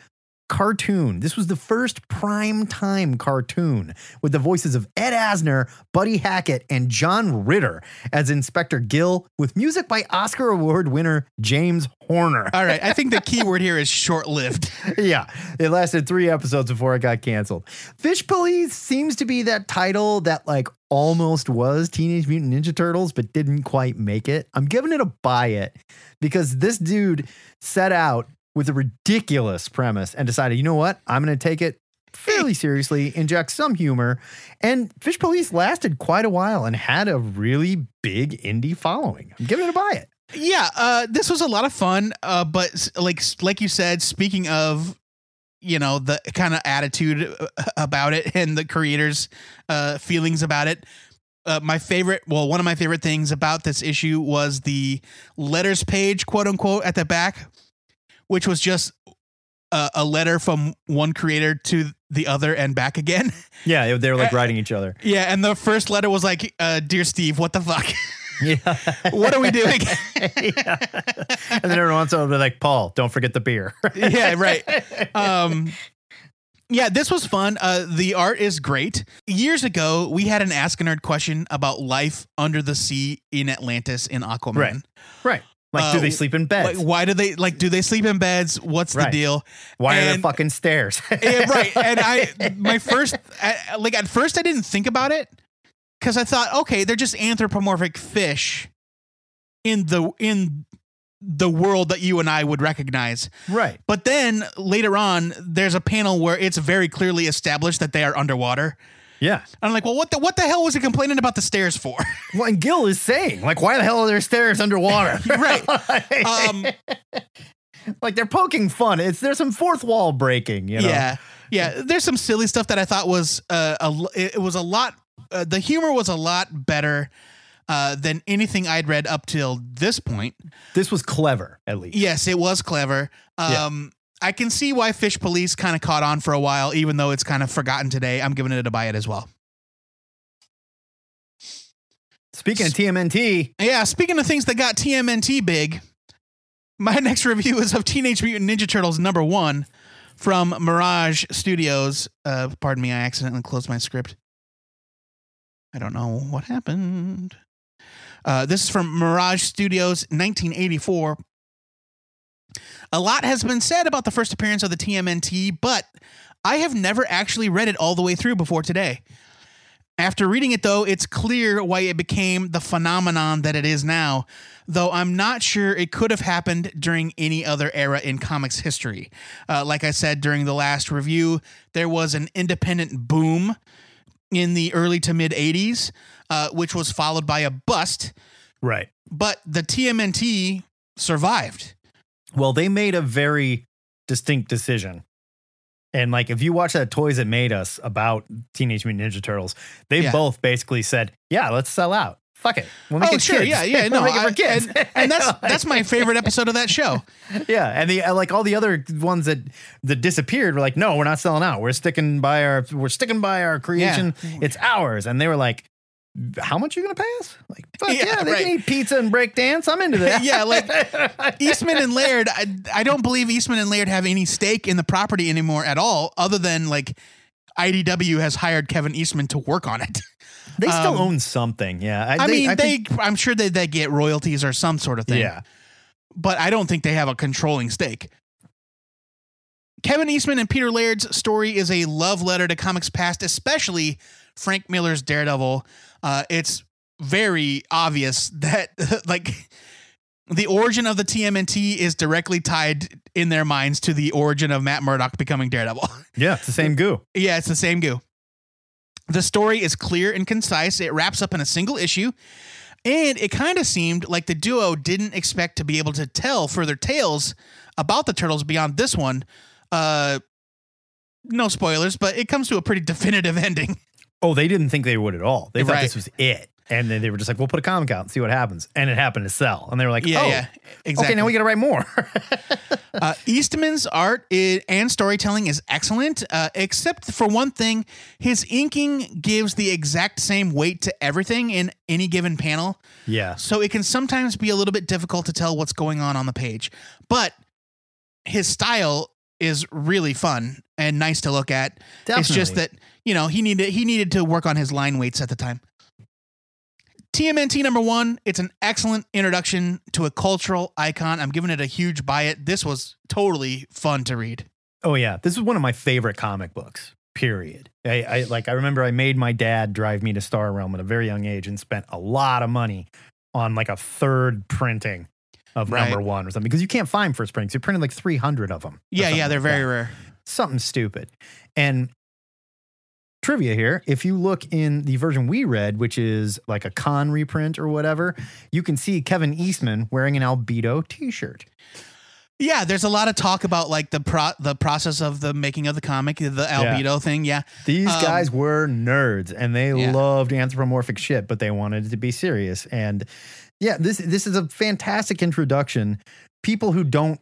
cartoon. This was the first prime time cartoon with the voices of Ed Asner, Buddy Hackett, and John Ritter as Inspector Gill, with music by Oscar Award winner James Horner. All right, I think the key word here is short-lived. yeah, it lasted three episodes before it got canceled. Fish Police seems to be that title that like almost was Teenage Mutant Ninja Turtles, but didn't quite make it. I'm giving it a buy it because this dude set out with a ridiculous premise and decided, you know what, I'm going to take it fairly seriously, inject some humor, and Fish Police lasted quite a while and had a really big indie following. I'm giving it a buy it. Yeah, uh, this was a lot of fun. Uh, but like like you said, speaking of, you know, the kind of attitude uh, about it and the creators' uh, feelings about it. Uh, my favorite, well, one of my favorite things about this issue was the letters page, quote unquote, at the back, which was just a, a letter from one creator to the other and back again. Yeah, they were like writing each other. yeah, and the first letter was like, uh, "Dear Steve, what the fuck? Yeah. what are we doing?" yeah. And then every once in a while, be like, Paul, don't forget the beer. yeah, right. Um, yeah, this was fun. Uh, the art is great. Years ago, we had an Ask a Nerd question about life under the sea in Atlantis in Aquaman. Right. right. Like, do Uh, they sleep in beds? Like, why do they like? Do they sleep in beds? What's the deal? Why are there fucking stairs? Yeah, right. And I, my first, I- like at first, I didn't think about it because I thought, okay, they're just anthropomorphic fish in the in the world that you and I would recognize. right. But then later on, there's a panel where it's very clearly established that they are underwater. Yeah. And I'm like, well, what the what the hell was he complaining about the stairs for? Well, and Gil is saying, like, why the hell are there stairs underwater? right. like, Um, like they're poking fun. It's there's some fourth wall breaking. You know? Yeah, yeah. There's some silly stuff that I thought was uh, a it was a lot. Uh, the humor was a lot better uh, than anything I'd read up till this point. This was clever, at least. Yes, it was clever. Yeah. Um, I can see why Fish Police kind of caught on for a while, even though it's kind of forgotten today. I'm giving it a buy it as well. Speaking of TMNT, Yeah, speaking of things that got TMNT big, my next review is of Teenage Mutant Ninja Turtles number one from Mirage Studios. Uh, pardon me, I accidentally closed my script. I don't know what happened. Uh, this is from Mirage Studios, 1984. A lot has been said about the first appearance of the TMNT, but I have never actually read it all the way through before today. After reading it, though, it's clear why it became the phenomenon that it is now, though I'm not sure it could have happened during any other era in comics history. Uh, like I said during the last review, there was an independent boom in the early to mid 80s, uh, which was followed by a bust, Right. but the TMNT survived. Well, they made a very distinct decision. And like if you watch that Toys That Made Us about Teenage Mutant Ninja Turtles, they Yeah. both basically said, Yeah, let's sell out. Fuck it. We'll make oh, it sure. kids. Yeah, yeah. No, make it for I- kids. and, and that's that's my favorite episode of that show. yeah. And the like all the other ones that that disappeared were like, no, we're not selling out. We're sticking by our we're sticking by our creation. It's ours. And they were like, how much are you gonna pay us? Like, fuck Yeah, yeah, they right. can eat pizza and break dance. I'm into that. Yeah, like Eastman and Laird. I, I don't believe Eastman and Laird have any stake in the property anymore at all, other than like IDW has hired Kevin Eastman to work on it. they still Um, own something. Yeah. I mean, I they. think- I'm sure that they get royalties or some sort of thing. yeah. but I don't think they have a controlling stake. Kevin Eastman and Peter Laird's story is a love letter to comics past, especially Frank Miller's Daredevil. Uh, it's very obvious that like the origin of the TMNT is directly tied in their minds to the origin of Matt Murdock becoming Daredevil. Yeah. It's the same goo. Yeah, it's the same goo. The story is clear and concise. It wraps up in a single issue. And it kind of seemed like the duo didn't expect to be able to tell further tales about the turtles beyond this one. Uh no spoilers, but it comes to a pretty definitive ending. Oh, they didn't think they would at all. They thought Right. this was it. And then they were just like, we'll put a comic out and see what happens. And it happened to sell. And they were like, Yeah, oh, yeah. Exactly. okay, now we got to write more. uh, Eastman's art i and storytelling is excellent, uh, except for one thing. His inking gives the exact same weight to everything in any given panel. yeah. So it can sometimes be a little bit difficult to tell what's going on on the page. But his style is really fun and nice to look at. It's just that, you know, he needed he needed to work on his line weights at the time. TMNT number 1, it's an excellent introduction to a cultural icon. I'm giving it a huge buy it. This was totally fun to read. Oh, yeah. This is one of my favorite comic books, period. I, I like, I remember I made my dad drive me to Star Realm at a very young age and spent a lot of money on like a third printing of Right. number one or something because you can't find first printings. You printed like 300 of them. Yeah, yeah, they're like very that. rare. something stupid. And trivia here if you look in the version we read, which is like a con reprint or whatever, you can see Kevin Eastman wearing an Albedo t shirt. Yeah, there's a lot of talk about like the pro- the process of the making of the comic, the albedo thing. Yeah. These Um, guys were nerds and they Yeah. loved anthropomorphic shit, but they wanted it to be serious. And yeah, this this is a fantastic introduction. People who don't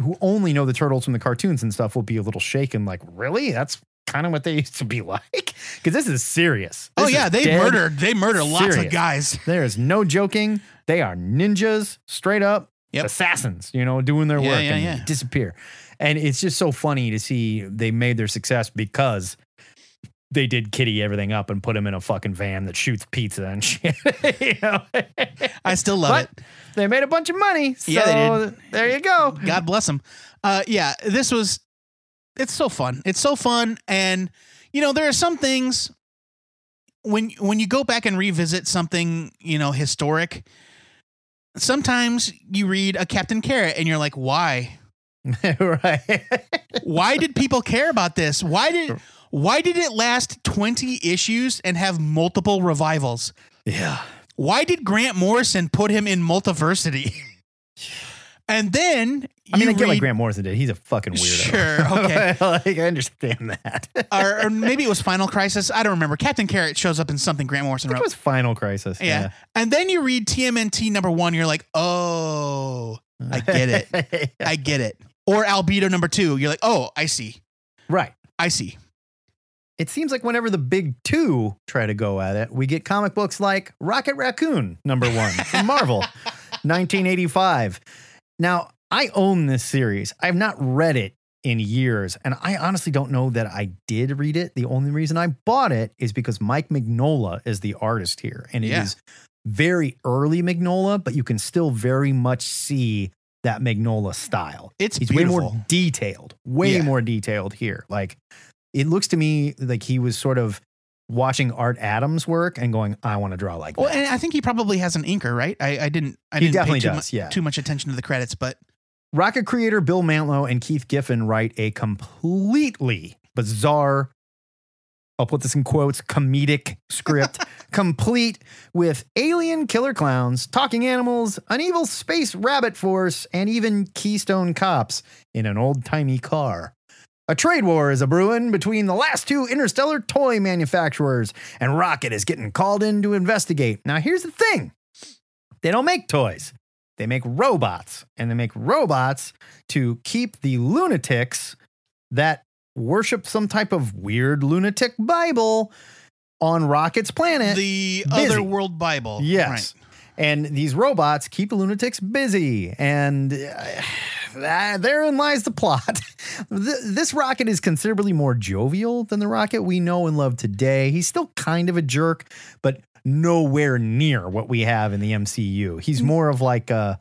who only know the turtles from the cartoons and stuff will be a little shaken, like, really? That's kind of what they used to be like? Because this is serious. Oh yeah, they murdered they murder lots of guys. There is no joking. They are ninjas, straight up Yep. assassins, you know, doing their Yeah, work yeah, and yeah. disappear. And it's just so funny to see they made their success because they did kitty everything up and put him in a fucking van that shoots pizza and shit. you know? I still love but it. they made a bunch of money. So Yeah, they did. there you go. God bless them. Uh, yeah, this was. It's so fun. It's so fun, and you know there are some things when when you go back and revisit something you know historic. Sometimes you read a Captain Carrot and you're like, why? right. Why did people care about this? Why did why did it last 20 issues and have multiple revivals? yeah. Why did Grant Morrison put him in multiversity? and then I mean, you I get like Grant Morrison did. He's a fucking weirdo. Sure, okay. like, I understand that. or, or maybe it was Final Crisis. I don't remember. Captain Carrot shows up in something Grant Morrison wrote. it was Final Crisis. yeah. And then you read TMNT number one, you're like, oh, I get it. it. I get it. Or Albedo number two, you're like, oh, I see. right. I see. It seems like whenever the big two try to go at it, we get comic books like Rocket Raccoon, number one from Marvel, 1985. Now, I own this series. I've not read it in years, and I honestly don't know that I did read it. The only reason I bought it is because Mike Mignola is the artist here, and it is Yeah. very early Mignola, but you can still very much see that Mignola style. It's way more detailed, way Yeah. more detailed here. Like it looks to me like he was sort of watching Art Adams work and going, I want to draw like Well, that. and I think he probably has an inker, right? I, I didn't. I He didn't definitely pay too, does, mu- yeah. too much attention to the credits, but Rocket creator Bill Mantlo and Keith Giffen write a completely bizarre, I'll put this in quotes, comedic script, complete with alien killer clowns, talking animals, an evil space rabbit force, and even Keystone cops in an old timey car. A trade war is a brewing between the last two interstellar toy manufacturers, and Rocket is getting called in to investigate. Now, here's the thing they don't make toys, they make robots, and they make robots to keep the lunatics that worship some type of weird lunatic Bible on Rocket's planet. the busy. other world Bible. Yes. And these robots keep the lunatics busy. And uh, that- therein lies the plot. Th- this rocket is considerably more jovial than the rocket we know and love today. He's still kind of a jerk, but nowhere near what we have in the MCU. He's mm. more of like a.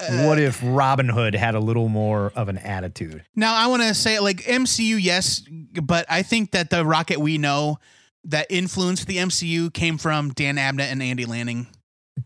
Uh, what if Robin Hood had a little more of an attitude? Now I want to say like MCU, yes, but I think that the Rocket we know that influenced the MCU came from Dan Abnett and Andy Lanning.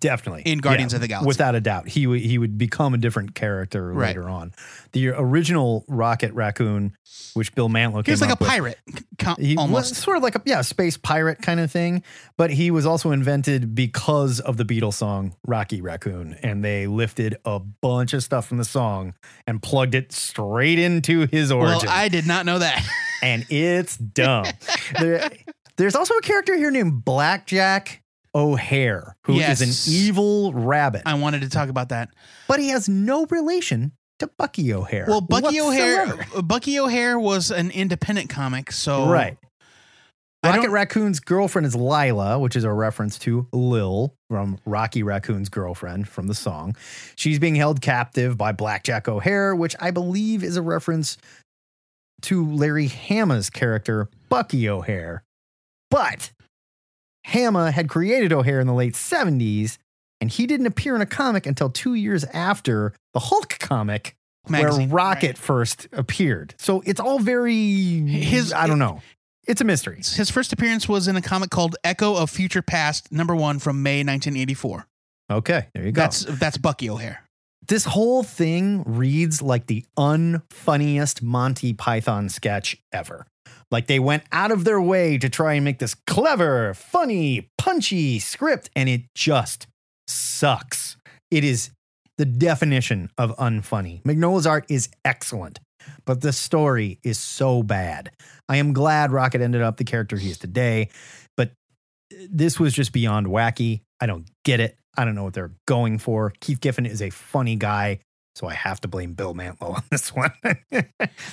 Definitely In Guardians of the Galaxy. without a doubt. He would he would become a different character Right. later on. The original Rocket Raccoon, which Bill Mantlo He was like a with, pirate, co- He almost. was sort of like a yeah space pirate kind of thing, but he was also invented because of the Beatles song "Rocky Raccoon," and they lifted a bunch of stuff from the song and plugged it straight into his origin, well, I did not know that. and it's dumb. There- there's also a character here named Blackjack O'Hare, who is Yes. an evil rabbit, I wanted to talk about that. but he has no relation to Bucky O'Hare. Well, Bucky O'Hare. Bucky O'Hare was an independent comic, so right. Rocket Raccoon's girlfriend is Lila, which is a reference to Lil from Rocky Raccoon's girlfriend from the song. She's being held captive by Blackjack O'Hare, which I believe is a reference to Larry Hama's character, Bucky O'Hare. But Hama had created O'Hare in the late 70s, and he didn't appear in a comic until two years after the Hulk comic, magazine, where Rocket right. first appeared. So it's all very, His- I don't know. It's a mystery. His first appearance was in a comic called Echo of Future Past, number one from May 1984. Okay, there you go. That's that's Bucky O'Hare. this whole thing reads like the unfunniest Monty Python sketch ever. Like they went out of their way to try and make this clever, funny, punchy script, and it just sucks. It is the definition of unfunny. Mignola's art is excellent, but the story is so bad. I am glad Rocket ended up the character he is today, but this was just beyond wacky. I don't get it. I don't know what they're going for. Keith Giffen is a funny guy, so I have to blame Bill Mantlo on this one.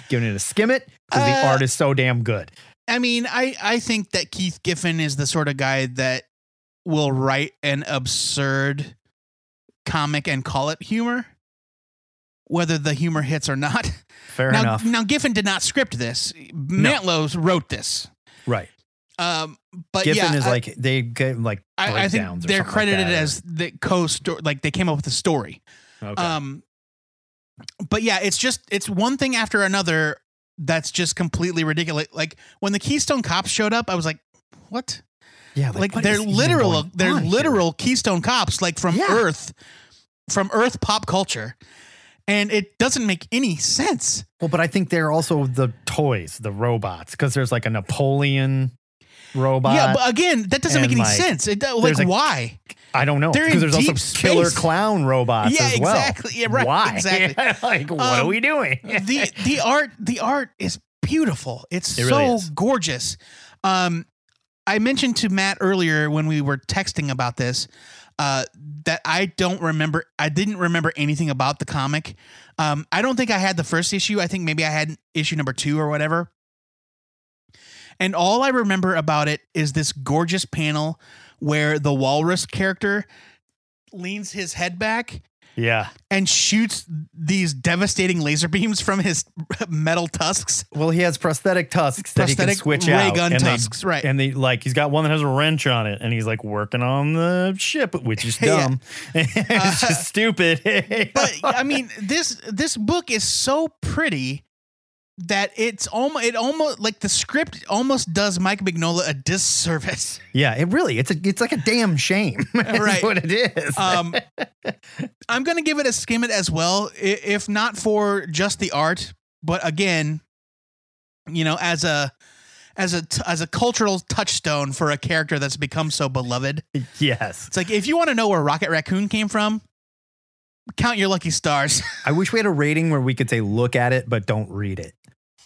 Giving it a skim it because the Uh, art is so damn good. I mean, I I think that Keith Giffen is the sort of guy that will write an absurd comic and call it humor, whether the humor hits or not. Fair now, enough. now Giffen did not script this. Mantlo wrote this. right. Um, but Giffen yeah, is I- like they get like I, I think they're like credited or- as the co-story. Like they came up with the story. okay. Um, but yeah, it's just it's one thing after another that's just completely ridiculous. Like when the Keystone Cops showed up, I was like, "What?" yeah, Like, what they're literal. They're on here? literal Keystone Cops, like from Yeah. Earth, from Earth pop culture, and it doesn't make any sense. Well, but I think they're also the toys, the robots, because there's like a Napoleon robot. yeah, but again, that doesn't make any like, sense. It, like a- why? I don't know because there's also killer space. clown robots Yeah, as well. exactly. Yeah, right, Why? exactly. like, what Um, are we doing? the the art the art is beautiful. It's It so really gorgeous. Um, I mentioned to Matt earlier when we were texting about this uh, that I don't remember. I didn't remember anything about the comic. Um, I don't think I had the first issue. I think maybe I had issue number two or whatever. And all I remember about it is this gorgeous panel where the walrus character leans his head back yeah. and shoots these devastating laser beams from his metal tusks. Well, he has prosthetic tusks that he Prosthetic can switch ray out. gun and they- tusks, right. And they like he's got one that has a wrench on it, and he's like working on the ship, which is dumb. it's uh, just stupid. But I mean, this this book is so pretty that it's almost it almost like the script almost does Mike Mignola a disservice. Yeah, it really it's a it's like a damn shame. Right. what it is. Um, I'm gonna give it a skim it as well, if not for just the art, but again, you know, as a as a as a cultural touchstone for a character that's become so beloved. yes. It's like if you want to know where Rocket Raccoon came from, count your lucky stars. I wish we had a rating where we could say look at it but don't read it.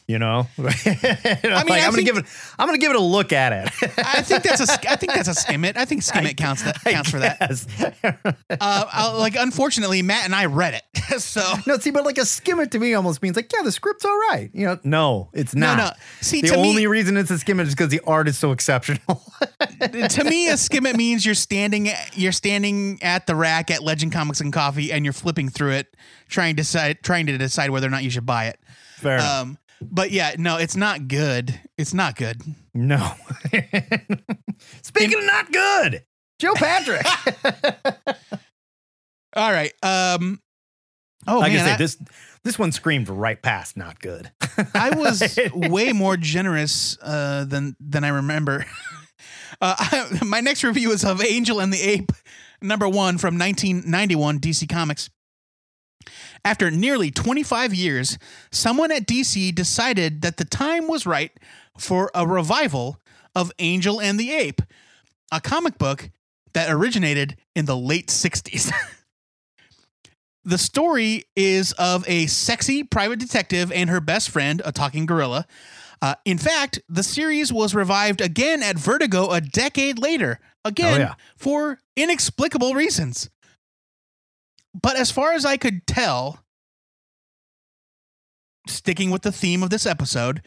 You know? I mean, I I'm gonna think- give it I'm gonna give it a look at it. I think that's a I think that's a skim it. I think skim it counts that counts for that. Uh, like unfortunately, Matt and I read it, so no, see, but like a skim it to me almost means like, yeah, the script's all right. You know, no, it's not. no. no. See, the to me- only reason it's a skim it is because the art is so exceptional. to me, a skim it means you're standing you're standing at the rack at Legend Comics and Coffee, and you're flipping through it, trying to decide trying to decide whether or not you should buy it. Fair enough. Um, but yeah, no, it's not good. It's not good. No. Speaking of not good, Joe Patrick. All right. Um. Oh like man, I say, I, this this one screamed right past not good. I was way more generous uh, than than I remember. Uh, I, my next review is of Angel and the Ape, number one from 1991 DC Comics. After nearly 25 years, someone at DC decided that the time was right for a revival of Angel and the Ape, a comic book that originated in the late 60s. the story is of a sexy private detective and her best friend, a talking gorilla. Uh, in fact, the series was revived again at Vertigo a decade later, again Oh, yeah. for inexplicable reasons. But as far as I could tell, sticking with the theme of this episode,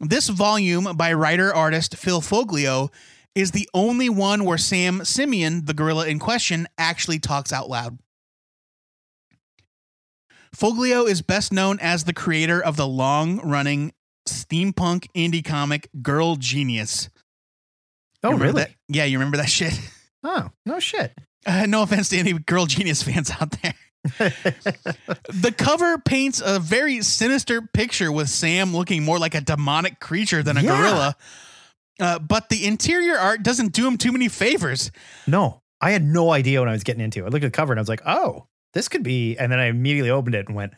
this volume by writer artist Phil Foglio is the only one where Sam Simeon, the gorilla in question, actually talks out loud. Foglio is best known as the creator of the long running steampunk indie comic Girl Genius. Oh, really? that? Yeah, you remember that shit? Oh, no shit. Uh, no offense to any Girl Genius fans out there. the cover paints a very sinister picture with Sam looking more like a demonic creature than a Yeah. gorilla. Uh, but the interior art doesn't do him too many favors. No, I had no idea what I was getting into. I looked at the cover and I was like, oh, this could be. And then I immediately opened it and went,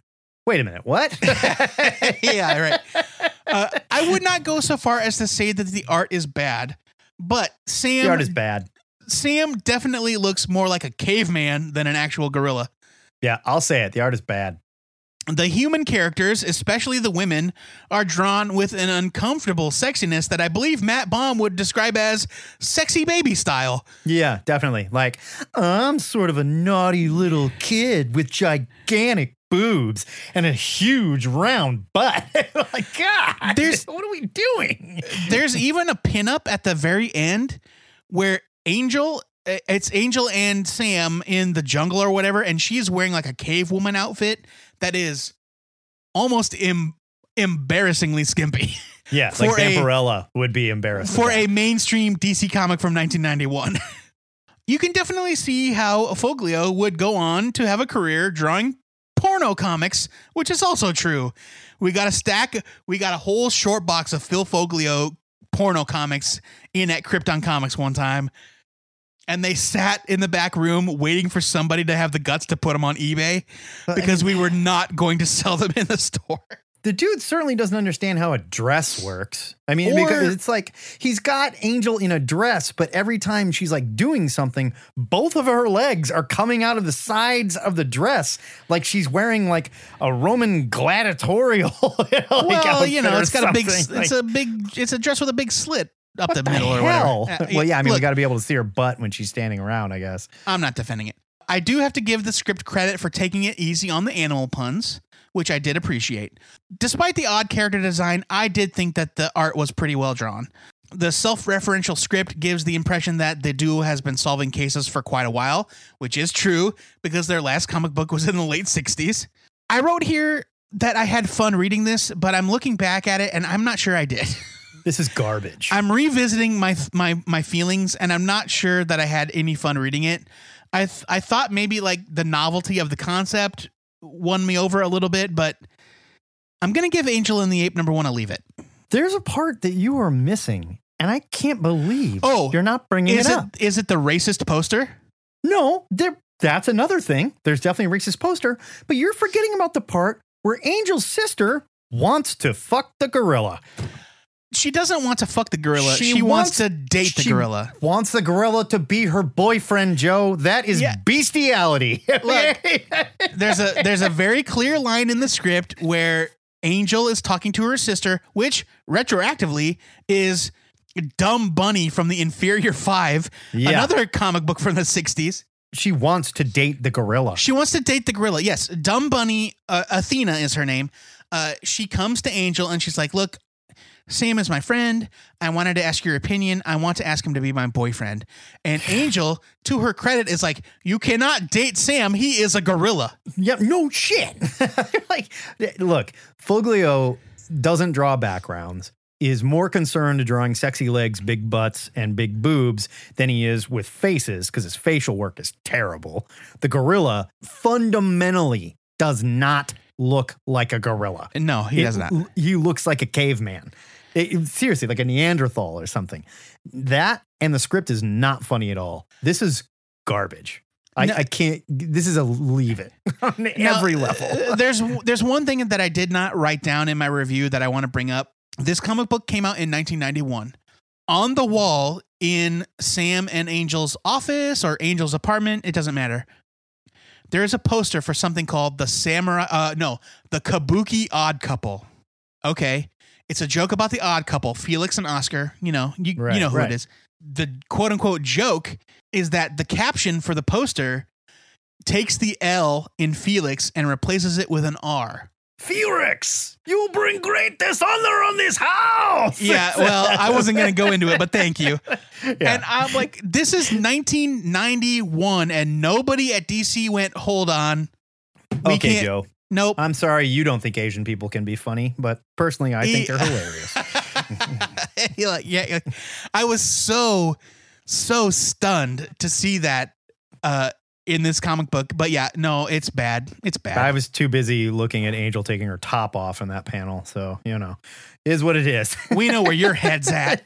wait a minute, what? yeah, right. Uh, I would not go so far as to say that the art is bad, but Sam the art is bad. Sam definitely looks more like a caveman than an actual gorilla. Yeah, I'll say it. The art is bad. The human characters, especially the women, are drawn with an uncomfortable sexiness that I believe Matt Baum would describe as sexy baby style. Yeah, definitely. Like, I'm sort of a naughty little kid with gigantic boobs and a huge round butt. like, God, There's- what are we doing? There's even a pinup at the very end where Angel, eh, it's Angel and Sam in the jungle or whatever, and she's wearing like a cave woman outfit that is almost embarrassingly skimpy Yeah, like a- Vampirella would be embarrassing. for a mainstream DC comic from 1991. you can definitely see how Foglio would go on to have a career drawing porno comics, which is also true. We got a stack, we got a whole short box of Phil Foglio porno comics in at Krypton Comics one time. And they sat in the back room waiting for somebody to have the guts to put them on eBay because we were not going to sell them in the store. The dude certainly doesn't understand how a dress works. I mean, Or- because it's like he's got Angel in a dress, but every time she's like doing something, both of her legs are coming out of the sides of the dress, like she's wearing like a Roman gladiatorial. like, well, you know, it's got a big, it's Like, a big, it's a dress with a big slit up what the, the middle or hell? whatever. Uh, well, yeah, I mean, we got to be able to see her butt when she's standing around, I guess. I'm not defending it. I do have to give the script credit for taking it easy on the animal puns, which I did appreciate. Despite the odd character design, I did think that the art was pretty well drawn. The self referential script gives the impression that the duo has been solving cases for quite a while, which is true because their last comic book was in the late 60s. I wrote here that I had fun reading this, but I'm looking back at it and I'm not sure I did. This is garbage. I'm revisiting my my my feelings, and I'm not sure that I had any fun reading it. I th- I thought maybe like the novelty of the concept won me over a little bit, but I'm gonna give Angel and the Ape number one a leave it. There's a part that you are missing, and I can't believe Oh, you're not bringing Is it it up. is it the racist poster? No, there. That's another thing. There's definitely a racist poster, but you're forgetting about the part where Angel's sister wants to fuck the gorilla. She doesn't want to fuck the gorilla. She She, wants, wants- to date the She gorilla. Wants the gorilla to be her boyfriend, Joe. That is Yeah. bestiality. Look. There's a there's a very clear line in the script where Angel is talking to her sister, which retroactively is Dumb Bunny from the Inferior Five, Yeah. another comic book from the '60s. she wants to date the gorilla. She wants to date the gorilla. Yes, Dumb Bunny, uh, Athena is her name. Uh, she comes to Angel and she's like, "Look, Sam is my friend. I wanted to ask your opinion. I want to ask him to be my boyfriend." And Angel, to her credit, is like, "You cannot date Sam. He is a gorilla." Yep. no shit. like, look, Foglio doesn't draw backgrounds. Is more concerned drawing sexy legs, big butts, and big boobs than he is with faces because his facial work is terrible. The gorilla fundamentally does not look like a gorilla. No, he It- does not. He looks like a caveman. It- seriously, like a Neanderthal or something. That and the script is not funny at all. This is garbage. I, No. I can't. This is a leave it on Now, every level. uh, there's there's one thing that I did not write down in my review that I want to bring up. This comic book came out in 1991. On the wall in Sam and Angel's office or Angel's apartment, it doesn't matter. There is a poster for something called the Samurai. Uh, no, the Kabuki Odd Couple. Okay, it's a joke about the Odd Couple, Felix and Oscar. You know, you Right, you know who right. it is. The quote unquote joke is that the caption for the poster takes the L in Felix and replaces it with an R. Felix, you bring great dishonor on this house. Yeah, well, I wasn't going to go into it, but thank you. Yeah. And I'm like, this is 1991, and nobody at DC went, hold on. We okay, can't. Joe. Nope. I'm sorry you don't think Asian people can be funny, but personally, I think they're hilarious. Like, yeah, yeah. I was so, so stunned to see that uh, in this comic book. But yeah, no, it's bad. It's bad. I was too busy looking at Angel taking her top off in that panel, so you know, is what it is. we know where your head's at.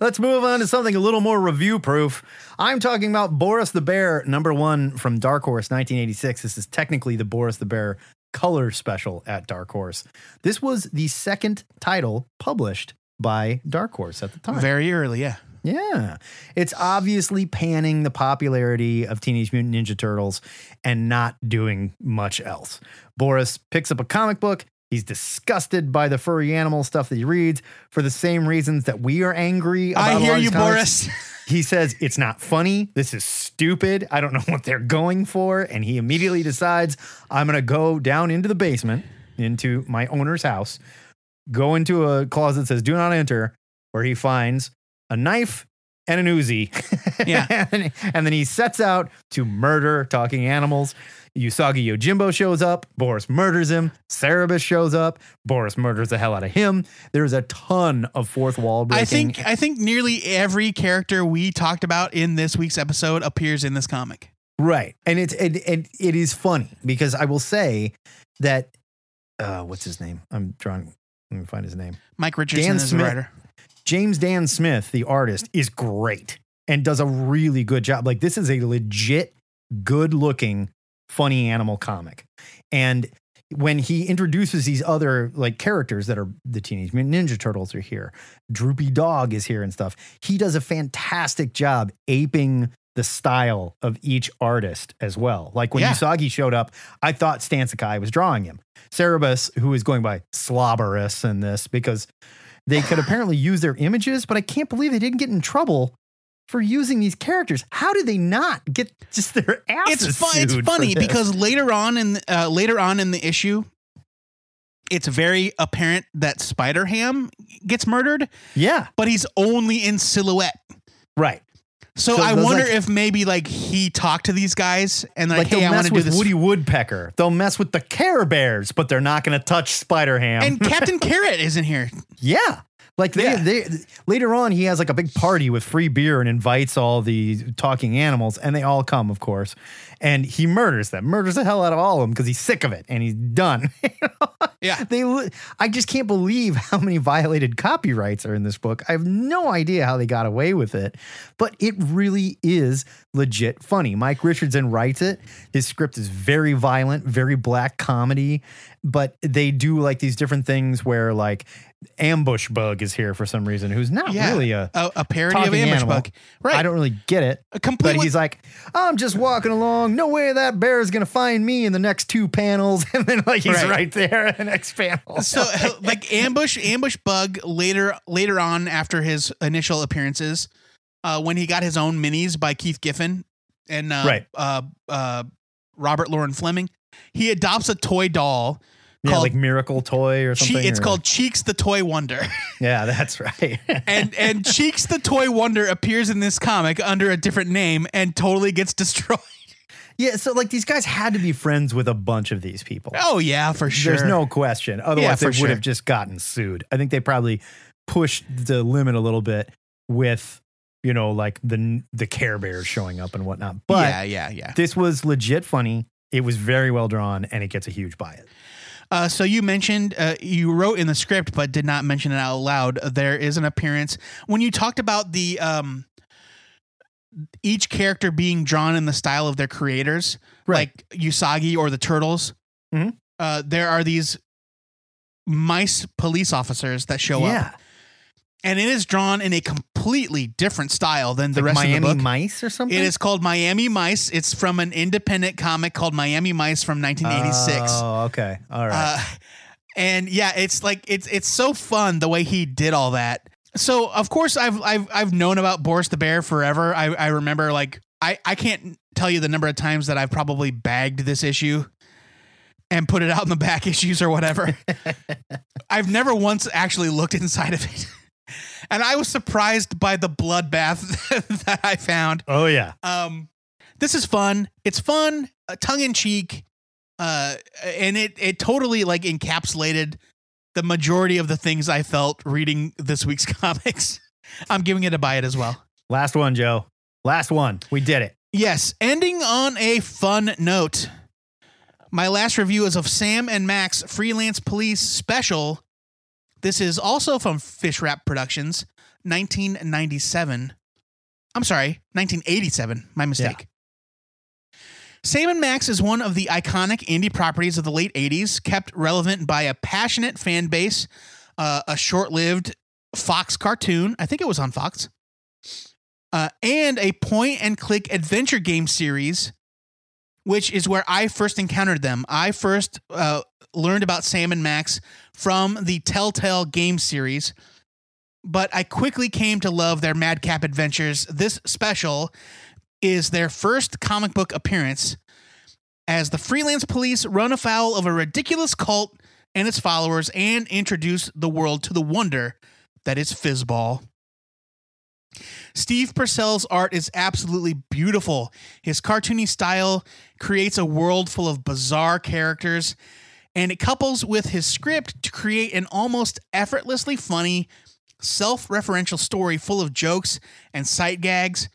Let's move on to something a little more review proof. I'm talking about Boris the Bear, number one from Dark Horse, 1986. This is technically the Boris the Bear color special at Dark Horse. This was the second title published by Dark Horse at the time. Very early, yeah. Yeah. It's obviously panning the popularity of Teenage Mutant Ninja Turtles and not doing much else. Boris picks up a comic book. He's disgusted by the furry animal stuff that he reads for the same reasons that we are angry about I hear you, comics. Boris. He says it's not funny. This is stupid. I don't know what they're going for. And he immediately decides I'm going to go down into the basement, into my owner's house, go into a closet that says do not enter, where he finds a knife and an Uzi. Yeah. and, and then he sets out to murder talking animals. Usagi Yojimbo shows up. Boris murders him. Cerebus shows up. Boris murders the hell out of him. There's a ton of fourth wall breaking. I think I think nearly every character we talked about in this week's episode appears in this comic. Right. And it's and, and it is funny because I will say that uh what's his name? I'm drawing let me find his name. Mike Richardson Dan is the Smith. writer. James Dan Smith, the artist, is great and does a really good job. Like this is a legit good looking funny animal comic. And when he introduces these other like characters that are the Teenage Mutant Ninja Turtles are here, Droopy Dog is here and stuff. He does a fantastic job aping the style of each artist as well. Like when Yeah. Usagi showed up, I thought Stan Sakai was drawing him. Cerebus, who is going by Slobberus in this because they could apparently use their images, but I can't believe they didn't get in trouble for using these characters. How did they not get just their asses It's fun, it's funny because later on in uh, later on in the issue, it's very apparent that Spider Ham gets murdered, yeah, but he's only in silhouette. right. So, So I wonder like- if maybe like he talked to these guys and Like like, hey, I want to do with this. Woody Woodpecker. They'll mess with the Care Bears, but they're not going to touch Spider Ham. and Captain Carrot isn't here. Yeah. Like they, Yeah. they later on, he has like a big party with free beer and invites all the talking animals, and they all come, of course. And he murders them, murders the hell out of all of them because he's sick of it and he's done. Yeah. They, I just can't believe how many violated copyrights are in this book. I have no idea how they got away with it, but it really is legit funny. Mike Richardson writes it. His script is very violent, very black comedy, but they do like these different things where like Ambush Bug is here for some reason, who's not Yeah. really a A, a parody of Ambush animal. Bug. Right. I don't really get it. A complete But he's like, I'm just walking along. No way that bear is gonna find me in the next two panels. And then like he's Right. right, there in the next panel. so like ambush ambush bug later later on after his initial appearances uh when he got his own minis by keith giffen and uh, Right. uh uh robert loren fleming he adopts a toy doll yeah, called like Miracle Toy or Che- something. it's or- called cheeks the toy wonder Yeah, that's right. and and cheeks the toy wonder appears in this comic under a different name and totally gets destroyed yeah, so like these guys had to be friends with a bunch of these people. oh yeah for sure There's no question. Otherwise, for they would have just gotten sued. I think they probably pushed the limit a little bit with, you know, like the the Care Bears showing up and whatnot. But yeah yeah yeah this was legit funny. It was very well drawn, and it gets a huge buy it. Uh, so you mentioned uh, you wrote in the script, but did not mention it out loud. There is an appearance when you talked about the um, each character being drawn in the style of their creators, Right. like Usagi or the Turtles. Mhm. Uh, there are these mice police officers that show yeah, up, and it is drawn in a completely different style than the like rest Miami of the book. Miami Mice or something. It is called Miami Mice. It's from an independent comic called Miami Mice from 1986. Oh, okay, all right. Uh, and yeah, it's like it's it's so fun the way he did all that. So of course I've I've I've known about Boris the Bear forever. I I remember like I I can't tell you the number of times that I've probably bagged this issue and put it out in the back issues or whatever. I've never once actually looked inside of it. And I was surprised by the bloodbath that I found. oh yeah, Um, this is fun. It's fun, uh, tongue in cheek, uh, and it it totally like encapsulated the majority of the things I felt reading this week's comics. I'm giving it a buy it as well. last one, Joe. Last one. We did it. Yes, ending on a fun note. My last review is of Sam and Max Freelance Police Special. This is also from Fish Wrap Productions, 1997. I'm sorry, 1987. My mistake. Sam and Max is one of the iconic indie properties of the late 80s, kept relevant by a passionate fan base, uh, a short lived Fox cartoon. I think it was on Fox uh, and a point and click adventure game series, which is where I first encountered them. I first uh, learned about Sam and Max from the Telltale game series, but I quickly came to love their madcap adventures. This special is their first comic book appearance as the freelance police run afoul of a ridiculous cult and its followers and introduce the world to the wonder that is Fizzball. Steve Purcell's art is absolutely beautiful. His cartoony style creates a world full of bizarre characters, and it couples with his script to create an almost effortlessly funny, self referential story full of jokes and sight gags.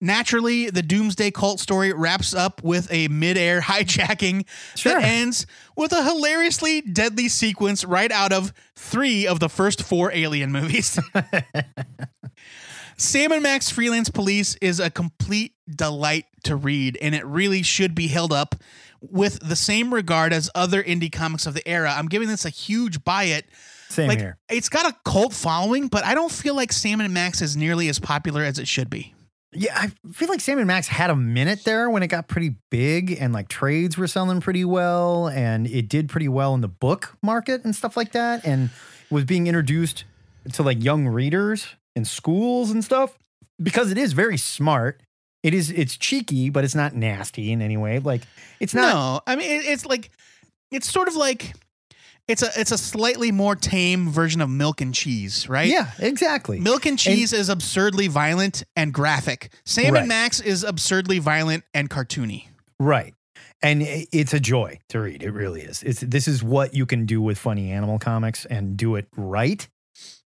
Naturally, the Doomsday Cult story wraps up with a mid-air hijacking Sure. that ends with a hilariously deadly sequence right out of three of the first four Alien movies. Sam and Max Freelance Police is a complete delight to read, and it really should be held up with the same regard as other indie comics of the era. I'm giving this a huge buy it. Same like here. it's got a cult following, but I don't feel like Sam and Max is nearly as popular as it should be. Yeah, I feel like Sam and Max had a minute there when it got pretty big and like trades were selling pretty well and it did pretty well in the book market and stuff like that and was being introduced to like young readers in schools and stuff because it is very smart. It is it's cheeky, but it's not nasty in any way. Like it's not no, I mean it, it's like it's sort of like it's a it's a slightly more tame version of Milk and Cheese, right? Yeah, exactly. Milk and Cheese is absurdly violent and graphic. Sam Right. and Max is absurdly violent and cartoony. Right. And it's a joy to read. It really is. It's this is what you can do with funny animal comics and do it right.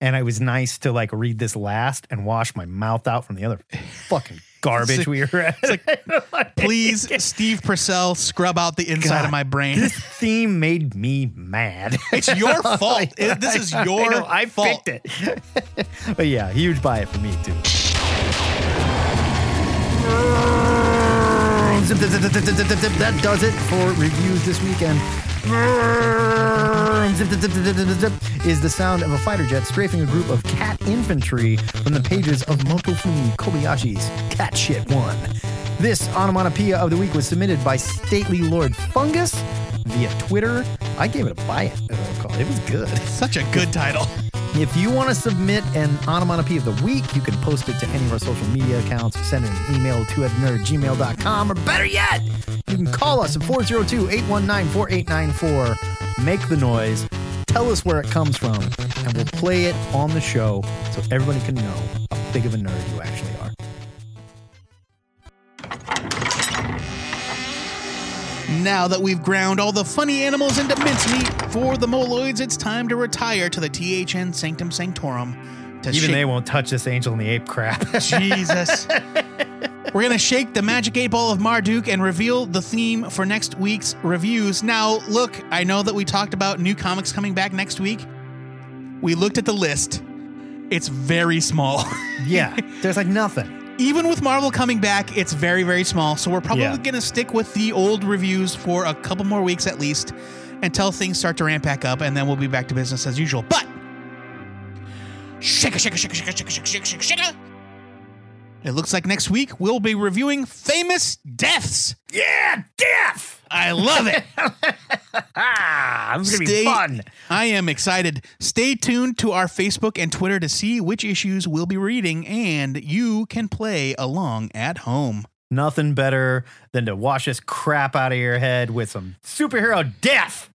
And it was nice to like read this last and wash my mouth out from the other fucking garbage It's we were at. Like, Please, Steve Purcell, scrub out the inside God, of my brain. this theme made me mad. It's your fault. It- this is I your know, I fault. picked it. but yeah, huge buy it for me too. That does it for reviews this weekend. Zip, zip, zip, zip, zip, zip, zip, Is the sound of a fighter jet strafing a group of cat infantry from the pages of Motofumi Kobayashi's Cat Shit 1. This onomatopoeia of the week was submitted by Stately Lord Fungus via Twitter. I gave it a buy it. uh, call. It was good. Such a good title. If you want to submit an onomatopoeia of the week, you can post it to any of our social media accounts, send an email to nerdgmail.com, or better yet, you can call us at 402 819 4894. Make the noise, tell us where it comes from, and we'll play it on the show so everybody can know how big of a nerd you actually are. Now that we've ground all the funny animals into mincemeat for the moloids, it's time to retire to the THN Sanctum Sanctorum. To Even shake- they won't touch this angel and the ape crap. Jesus. We're going to shake the magic eight ball of Marduk and reveal the theme for next week's reviews. Now, look, I know that we talked about new comics coming back next week. We looked at the list. It's very small. yeah, there's like nothing even with Marvel coming back, it's very, very small. So we're probably yeah. going to stick with the old reviews for a couple more weeks at least until things start to ramp back up, and then we'll be back to business as usual. But shaka, shaka, shaka, shaka, shaka, shaka, shaka, shaka. It looks like next week we'll be reviewing famous deaths. Yeah, death. I love it. Ah, this is going to Stay- be fun. I am excited. Stay tuned to our Facebook and Twitter to see which issues we'll be reading, and you can play along at home. Nothing better than to wash this crap out of your head with some superhero death.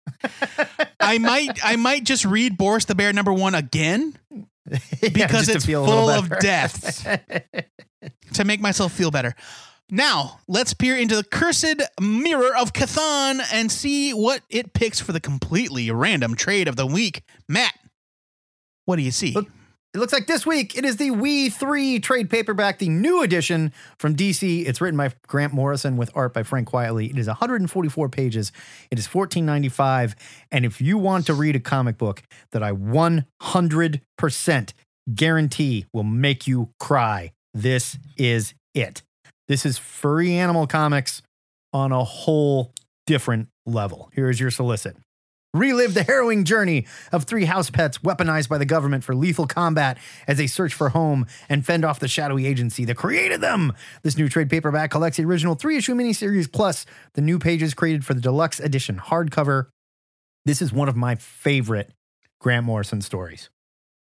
I might I might just read Boris the Bear number one again Yeah, because just to it's feel a little full of better. deaths to make myself feel better. Now, let's peer into the cursed mirror of Cathan and see what it picks for the completely random trade of the week. Matt, what do you see? Look- It looks like this week it is the We 3 trade paperback, the new edition from DC. It's written by Grant Morrison with art by Frank Quitely. It is 144 pages. It is $14.95. And if you want to read a comic book that I 100% guarantee will make you cry, this is it. This is furry animal comics on a whole different level. Here is your solicit. Relive the harrowing journey of three house pets weaponized by the government for lethal combat as they search for home and fend off the shadowy agency that created them. This new trade paperback collects the original three issue miniseries plus the new pages created for the deluxe edition hardcover. This is one of my favorite Grant Morrison stories.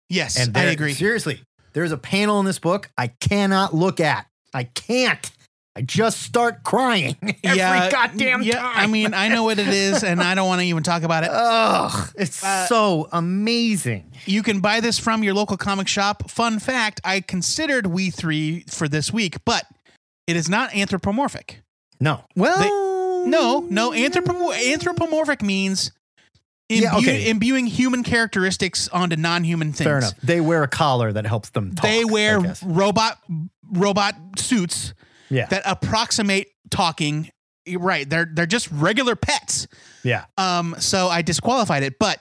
yes, And I agree. Seriously, there's a panel in this book I cannot look at. I can't. I just start crying every goddamn yeah, time. I mean, I know what it is, and I don't want to even talk about it. Ugh, it's Uh, so amazing. You can buy this from your local comic shop. Fun fact I considered We Three for this week, but it is not anthropomorphic. No. Well, No, no, anthropo- anthropomorphic means imbu- Yeah, okay. imbuing human characteristics onto non human things. fair enough. They wear a collar that helps them talk. They wear robot robot suits yeah, that approximate talking. You're Right. They're they're just regular pets. yeah. Um, so I disqualified it, but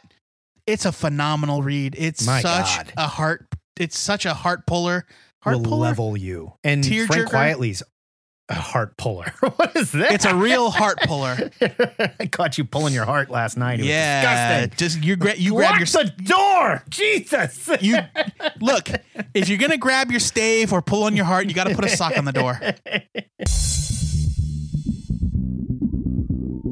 it's a phenomenal read. It's My such God. a heart. It's such a heart puller. Heart will puller. level you. And Tearjerker? Frank Quitely's a heart puller. what is that? It's a real heart puller. I caught you pulling your heart last night. It was yeah, disgusting. just you gra- you grab your the door. Jesus. you look. If you're gonna grab your stave or pull on your heart, you got to put a sock on the door.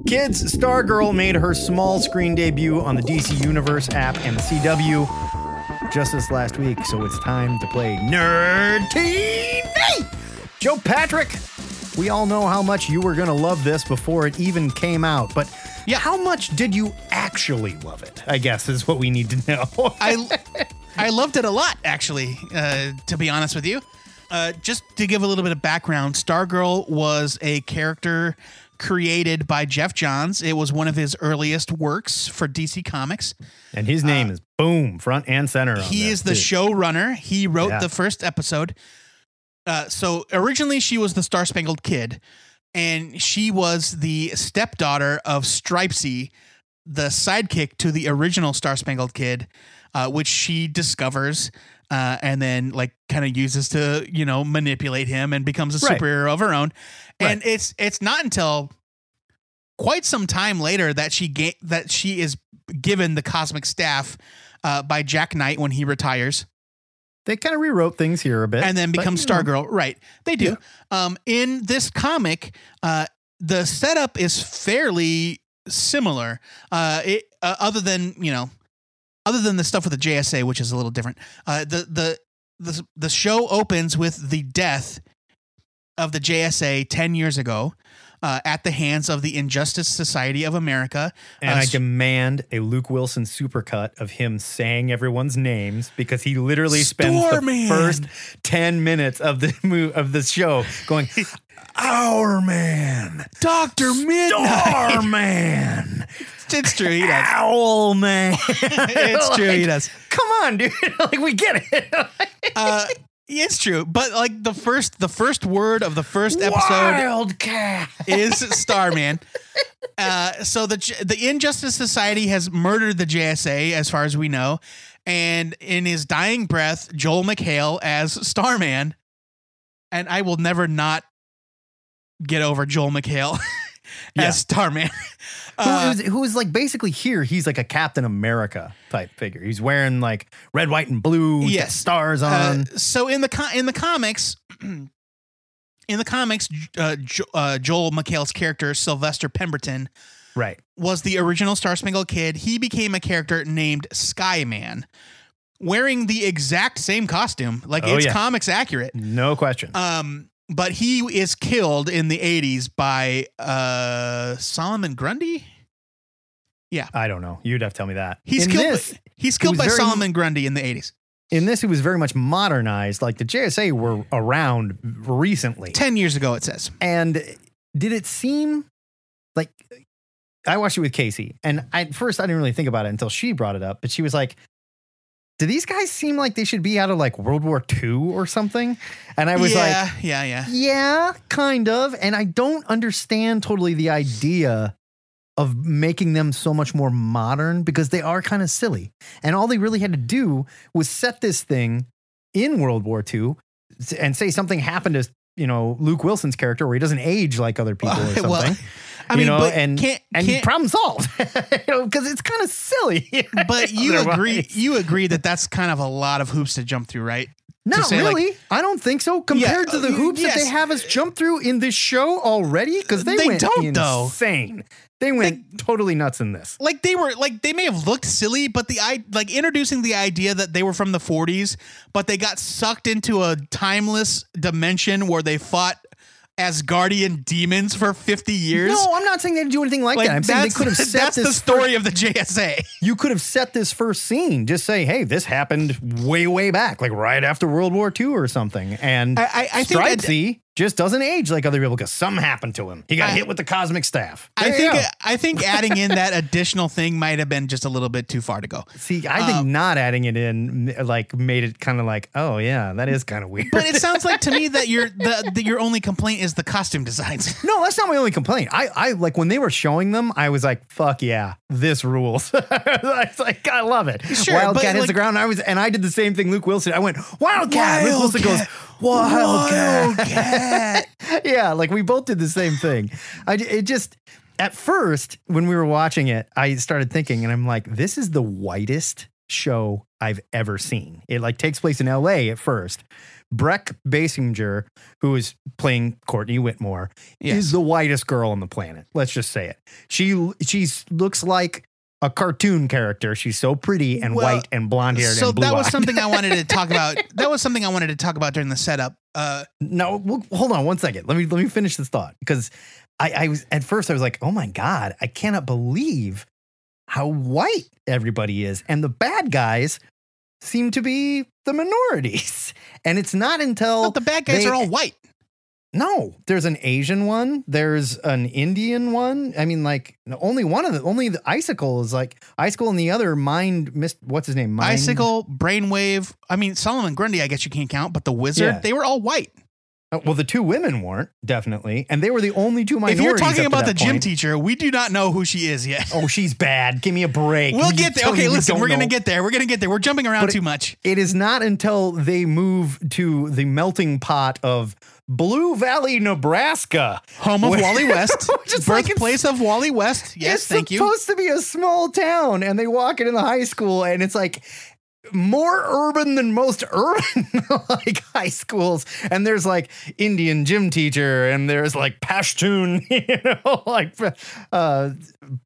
Kids, Stargirl made her small screen debut on the DC Universe app and the CW just this last week, so it's time to play Nerd TV! Joe Patrick, we all know how much you were going to love this before it even came out, but Yeah. how much did you actually love it? I guess is what we need to know. I I loved it a lot, actually. Uh, to be honest with you, uh, just to give a little bit of background, Stargirl was a character created by Geoff Johns. It was one of his earliest works for DC Comics. And his name is boom, front and center. on He is the too. showrunner. He wrote Yeah. the first episode. Uh, so originally she was the Star Spangled Kid, and she was the stepdaughter of Stripesy, the sidekick to the original Star Spangled Kid, uh, which she discovers. Uh, and then like kind of uses to you know manipulate him and becomes a Right. superhero of her own and it's it's not until quite some time later that she ga- that she is given the cosmic staff uh, by Jack Knight when he retires They kind of rewrote things here a bit. and then but, becomes you know, Right. They do. Um, in this comic, uh, the setup is fairly similar. Uh, it, uh, other than, you know, other than the stuff with the JSA, which is a little different. Uh, the, the, the, the show opens with the death of the JSA 10 years ago. Uh, at the hands of the Injustice Society of America. And Uh, I demand a Luke Wilson supercut of him saying everyone's names because he literally spends the first ten minutes of the mo- of the show going, "Our man, Dr. Midnight. Starman, it's true. He does. Owl Man." It's true. He does. Come on, dude! like we get it. uh, it's true, but like the first the first word of the first episode Wildcat. is Starman. Uh, so the the Injustice Society has murdered the JSA, as far as we know, and in his dying breath, Joel McHale as Starman, and I will never not get over Joel McHale Yeah. as Starman. who Uh, is who is like basically here he's like a captain america type figure he's wearing like red white and blue Yes. stars on Uh, so in the co- in the comics, in the comics, uh, jo- uh, Joel McHale's character Sylvester Pemberton right was the original Star Spangled Kid. He became a character named Skyman, wearing the exact same costume, like Oh, it's yeah. comics accurate. no question Um, but he is killed in the '80s by uh, Solomon Grundy. Yeah. I don't know you'd have to tell me that He's in killed. this he's killed by very- Solomon Grundy in the '80s. in this it was very much modernized like the jsa were around recently Ten years ago, it says. and did it seem like i watched it with casey and I, at first i didn't really think about it until she brought it up but she was like do these guys seem like they should be out of like world war ii or something and i was like yeah, yeah, yeah. Yeah, kind of. And I don't understand totally the idea of making them so much more modern because they are kind of silly. And all they really had to do was set this thing in World War II and say something happened to, you know, Luke Wilson's character where he doesn't age like other people or something. Well, I mean, know, but and can't, and can't problem solved. you know, because it's kind of silly. but you agree you agree that that's kind of a lot of hoops to jump through, right? Not say, like- really. I don't think so. Compared Yeah, to the uh, hoops that they have us jump through in this show already, because they, They went don't, though. insane. They went totally nuts in this. Like they were like they may have looked silly, but the i like introducing the idea that they were from the 40s, but they got sucked into a timeless dimension where they fought Asgardian demons for 50 years. No, I'm not saying they didn't do anything like, like that. I'm saying they could have set that's this the story of the JSA. you could have set this first scene. Just say, hey, this happened way, way back, like right after World War II or something. And I- I- I think that- Stripesy just doesn't age like other people because something happened to him. He got I- hit with the cosmic staff. I There you think go. I think adding in that additional thing might have been just a little bit too far to go. See, I think um, not adding it in like made it kind of like, oh yeah, that is kind of weird. But it sounds like to me that your the, the your only complaint is the costume designs. No, that's not my only complaint. I, I like when they were showing them, I was like, fuck yeah, this rules. I was like, I love it. Sure, Wildcat hits like- the ground. I was and I did the same thing. Luke Wilson. I went, Wildcat. Luke Wilson goes, Wildcat. Wildcat. yeah, like we both did the same thing. I it just at first when we were watching it, I started thinking, and I'm like, this is the whitest show I've ever seen. It like takes place in L.A. at first. Brec Bassinger, who is playing Courtney Whitmore, is the whitest girl on the planet. Let's just say it. She she's looks like a cartoon character. She's so pretty and Well, white and blonde haired so that was something I wanted to talk about. That was something I wanted to talk about during the setup. Uh, No, well, hold on one second. Let me let me finish this thought because I, I was at first I was like, oh my god, I cannot believe how white everybody is, and the bad guys seem to be the minorities. And it's not until but the bad guys they- are all white. No, there's an Asian one. There's an Indian one. I mean, like only one of the only the icicle is like icicle, and the other mind. Mist. What's his name? Mind, Icicle, Brainwave. I mean, Solomon Grundy, I guess you can't count, but the Wizard, Yeah. they were all white. Oh, Well, the two women weren't definitely, and they were the only two If minorities. you're talking about the that gym teacher, we do not know who she is yet. Oh, she's bad. Give me a break. We'll you get there. Okay, listen, we're gonna get there. We're gonna get there. We're jumping around But too much. It is not until they move to the melting pot of Blue Valley, Nebraska. Home of Wally West, is like birthplace of Wally West. Yes, thank you. It's supposed to be a small town, and they walk into the high school, and it's like more urban than most urban like high schools. And there's like Indian gym teacher, and there's like Pashtun, you know, like uh,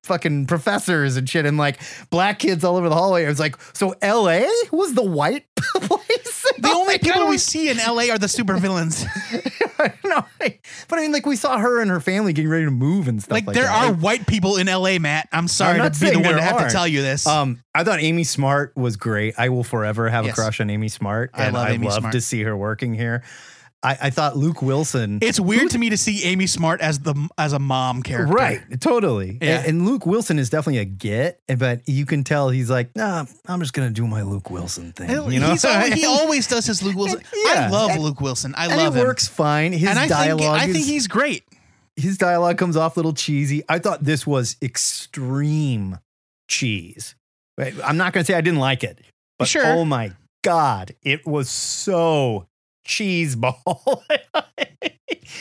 fucking professors and shit, and like black kids all over the hallway. It was like, so L.A. was the white place. The only people we see in LA are the supervillains. no, but I mean, like we saw her and her family getting ready to move and stuff. like, Like, there that. are white people in LA, Matt. I'm sorry not to be the saying one to have to aren't. tell you this. Um, I thought Amy Smart was great. I will forever have Yes. a crush on Amy Smart, I and love I Amy love Smart. to see her working here. I, I thought Luke Wilson, it's weird to me to see Amy Smart as the as a mom character. right, totally, Yeah. and, and Luke Wilson is definitely a get, but you can tell he's like, nah, I'm just gonna do my Luke Wilson thing. You know, He's al- he always does his Luke Wilson. Yeah. I love And- Luke Wilson. I and love it works fine. His and I think dialogue, I is, think he's great. his dialogue comes off a little cheesy. I thought this was extreme cheese. Right, I'm not gonna say I didn't like it, but Sure. oh my god, it was so cheese ball.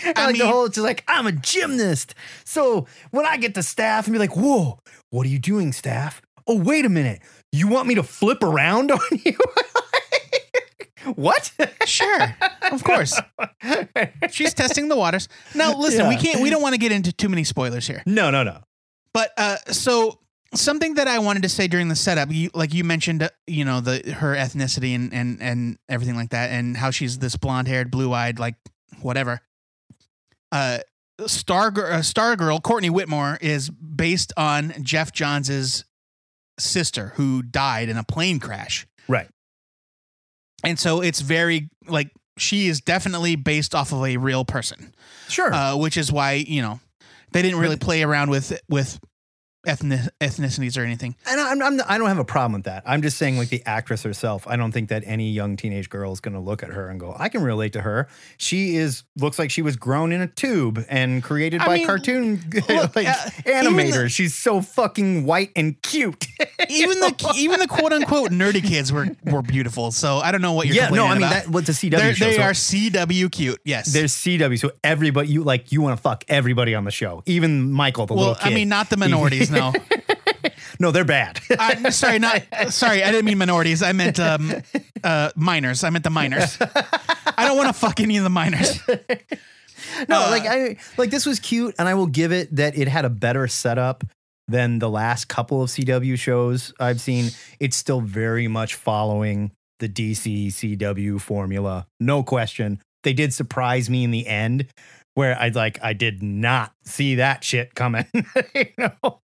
And, I like the mean- whole, it's like I'm a gymnast. So when I get to staff and be like, "Whoa, what are you doing, staff?" Oh, wait a minute, you want me to flip around on you? what? Sure, of course. She's testing the waters. Now, listen, we can't. We don't want to get into too many spoilers here. no, no, no. But uh, so something that I wanted to say during the setup, you, like you mentioned, uh, you know, the her ethnicity and and and everything like that, and how she's this blonde haired, blue eyed, like whatever. Uh, Star uh, Star Girl Courtney Whitmore is based on Geoff Johns's sister who died in a plane crash, Right. and so it's very like she is definitely based off of a real person Sure. uh, which is why you know they didn't really play around with with ethnic, ethnicities or anything. And I'm, I'm, I don't have a problem with that. I'm just saying, like the actress herself, I don't think that any young teenage girl is going to look at her and go, "I can relate to her." She is looks like she was grown in a tube and created I by mean, cartoon look, like, uh, animators. the- She's so fucking white and cute. Even the even the quote unquote nerdy kids were were beautiful. So I don't know what you're yeah, no, I mean about. that. What's a CW They're, show? they so are CW cute. Yes. There's CW, so everybody you like you want to fuck everybody on the show, even Michael, the well, little kid. I mean, not the minorities. No, no, they're bad. Sorry, not sorry. I didn't mean minorities. I meant um, uh, minors. I meant the minors. I don't want to fuck any of the minors. No, Uh, like I like this was cute, and I will give it that it had a better setup than the last couple of CW shows I've seen. It's still very much following the DC CW formula, no question. They did surprise me in the end, where I like I did not see that shit coming. you know,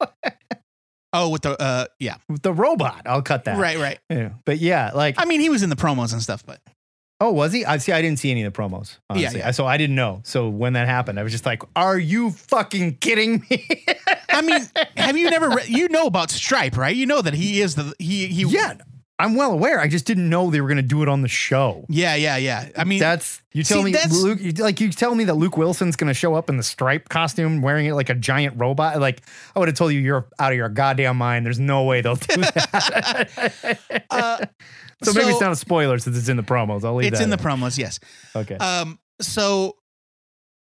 Oh, with the uh, yeah, With the robot. I'll cut that. right, right. Yeah. But yeah, like I mean, he was in the promos and stuff, but Oh, was he? I see. I didn't see any of the promos. Yeah, Honestly. yeah. So I didn't know. So when that happened, I was just like, "Are you fucking kidding me?" I mean, have you never read? You know about Stripe, right? You know that he is the he he. yeah, I'm well aware. I just didn't know they were going to do it on the show. yeah, yeah, yeah. I mean, That's you tell See, me, Luke. you- Like you tell me that Luke Wilson's going to show up in the stripe costume, wearing it like a giant robot. Like I would have told you, you're out of your goddamn mind. There's no way they'll do that. uh, so, maybe it's not a spoiler since it's in the promos. I'll leave it's in the promos. Yes. Okay. Um. So,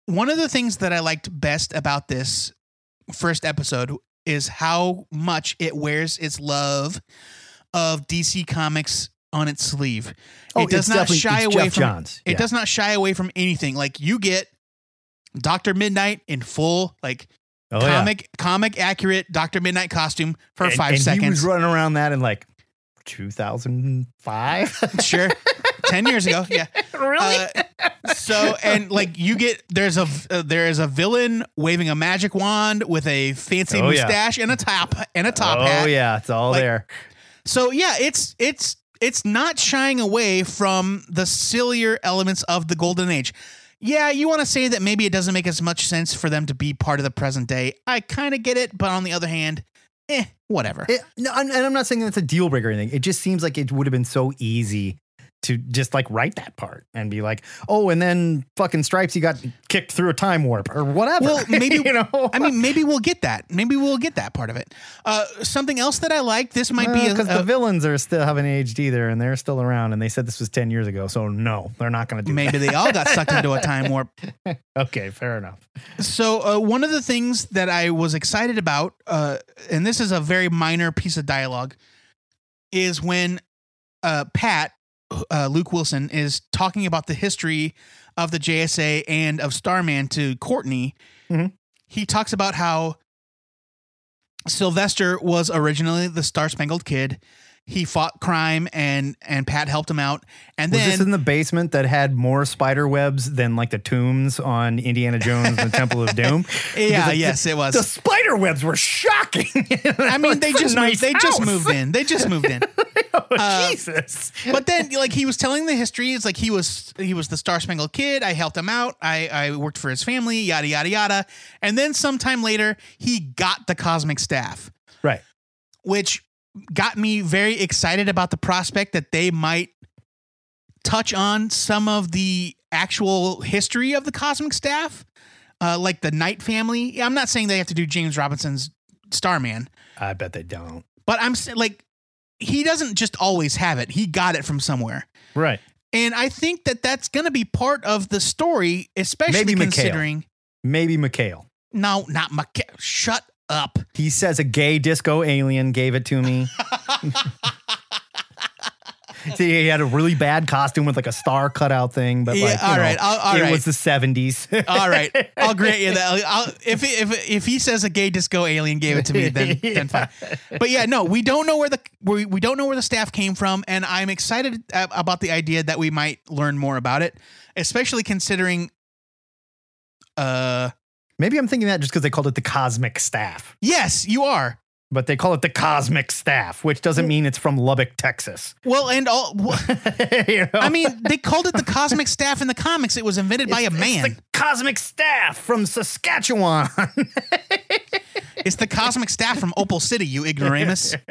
one of the things that I liked best about this first episode is how much it wears its love of DC Comics on its sleeve. Oh, it does not shy away Geoff from. Johns. It Yeah. does not shy away from anything. Like you get Doctor Midnight in full like Oh, yeah. comic comic accurate Doctor Midnight costume for and, five and seconds. He was running around that in like 2005. sure, ten years ago. Yeah. really? Uh, so and like you get there's a uh, there is a villain waving a magic wand with a fancy Oh, yeah. mustache and a top and a top hat. oh hat. yeah, it's all Like, there. So yeah, it's it's it's not shying away from the sillier elements of the golden age. yeah, you want to say that maybe it doesn't make as much sense for them to be part of the present day. I kind of get it, but on the other hand, eh, whatever. It, no, and I'm not saying that's a deal breaker or anything. It just seems like it would have been so easy to just like write that part and be like, oh, and then fucking Stripes, he got kicked through a time warp or whatever. Well, maybe you know. I mean, maybe we'll get that. Maybe we'll get that part of it. Uh, something else that I like. This might be because the villains are still haven't aged either, and they're still around. And they said this was ten years ago, so no, they're not going to do. maybe they all got sucked into a time warp. Okay, fair enough. So uh, one of the things that I was excited about, uh, and this is a very minor piece of dialogue, is when uh, Pat uh, Luke Wilson is talking about the history of the JSA and of Starman to Courtney. Mhm. He talks about how Sylvester was originally the Star Spangled Kid. He fought crime and and Pat helped him out. And Was then this in the basement that had more spider webs than like the tombs on Indiana Jones and the Temple of Doom? yeah, yes, it was. The spider webs were shocking. I mean, they just nice moved, they just moved in. They just moved in. Oh, Uh, Jesus. but then like he was telling the history it's like he was he was the star spangled kid i helped him out i i worked for his family yada yada yada and then sometime later he got the cosmic staff Right. which got me very excited about the prospect that they might touch on some of the actual history of the cosmic staff uh, like the knight family i'm not saying they have to do james robinson's starman I bet they don't. but i'm like he doesn't just always have it he got it from somewhere Right. and I think that that's going to be part of the story, especially Maybe considering. Maybe McHale. No, not McHale. Shut up. He says a gay disco alien gave it to me. See, he had a really bad costume with like a star cutout thing, but Yeah, like, all know, right, I'll- all it right. was the seventies. All right, I'll grant you that. I'll, if if if he says a gay disco alien gave it to me, then then fine. But yeah, no, we don't know where the we, we don't know where the staff came from, and I'm excited about the idea that we might learn more about it, especially considering. Uh, Maybe I'm thinking that just because they called it the cosmic staff, yes, you are. but they call it the cosmic staff, which doesn't mean it's from Lubbock, Texas. Well, and all. You know? I mean, they called it the cosmic staff in the comics. It was invented by a man. It's the cosmic staff from Saskatchewan. It's the cosmic staff from Opal City, you ignoramus.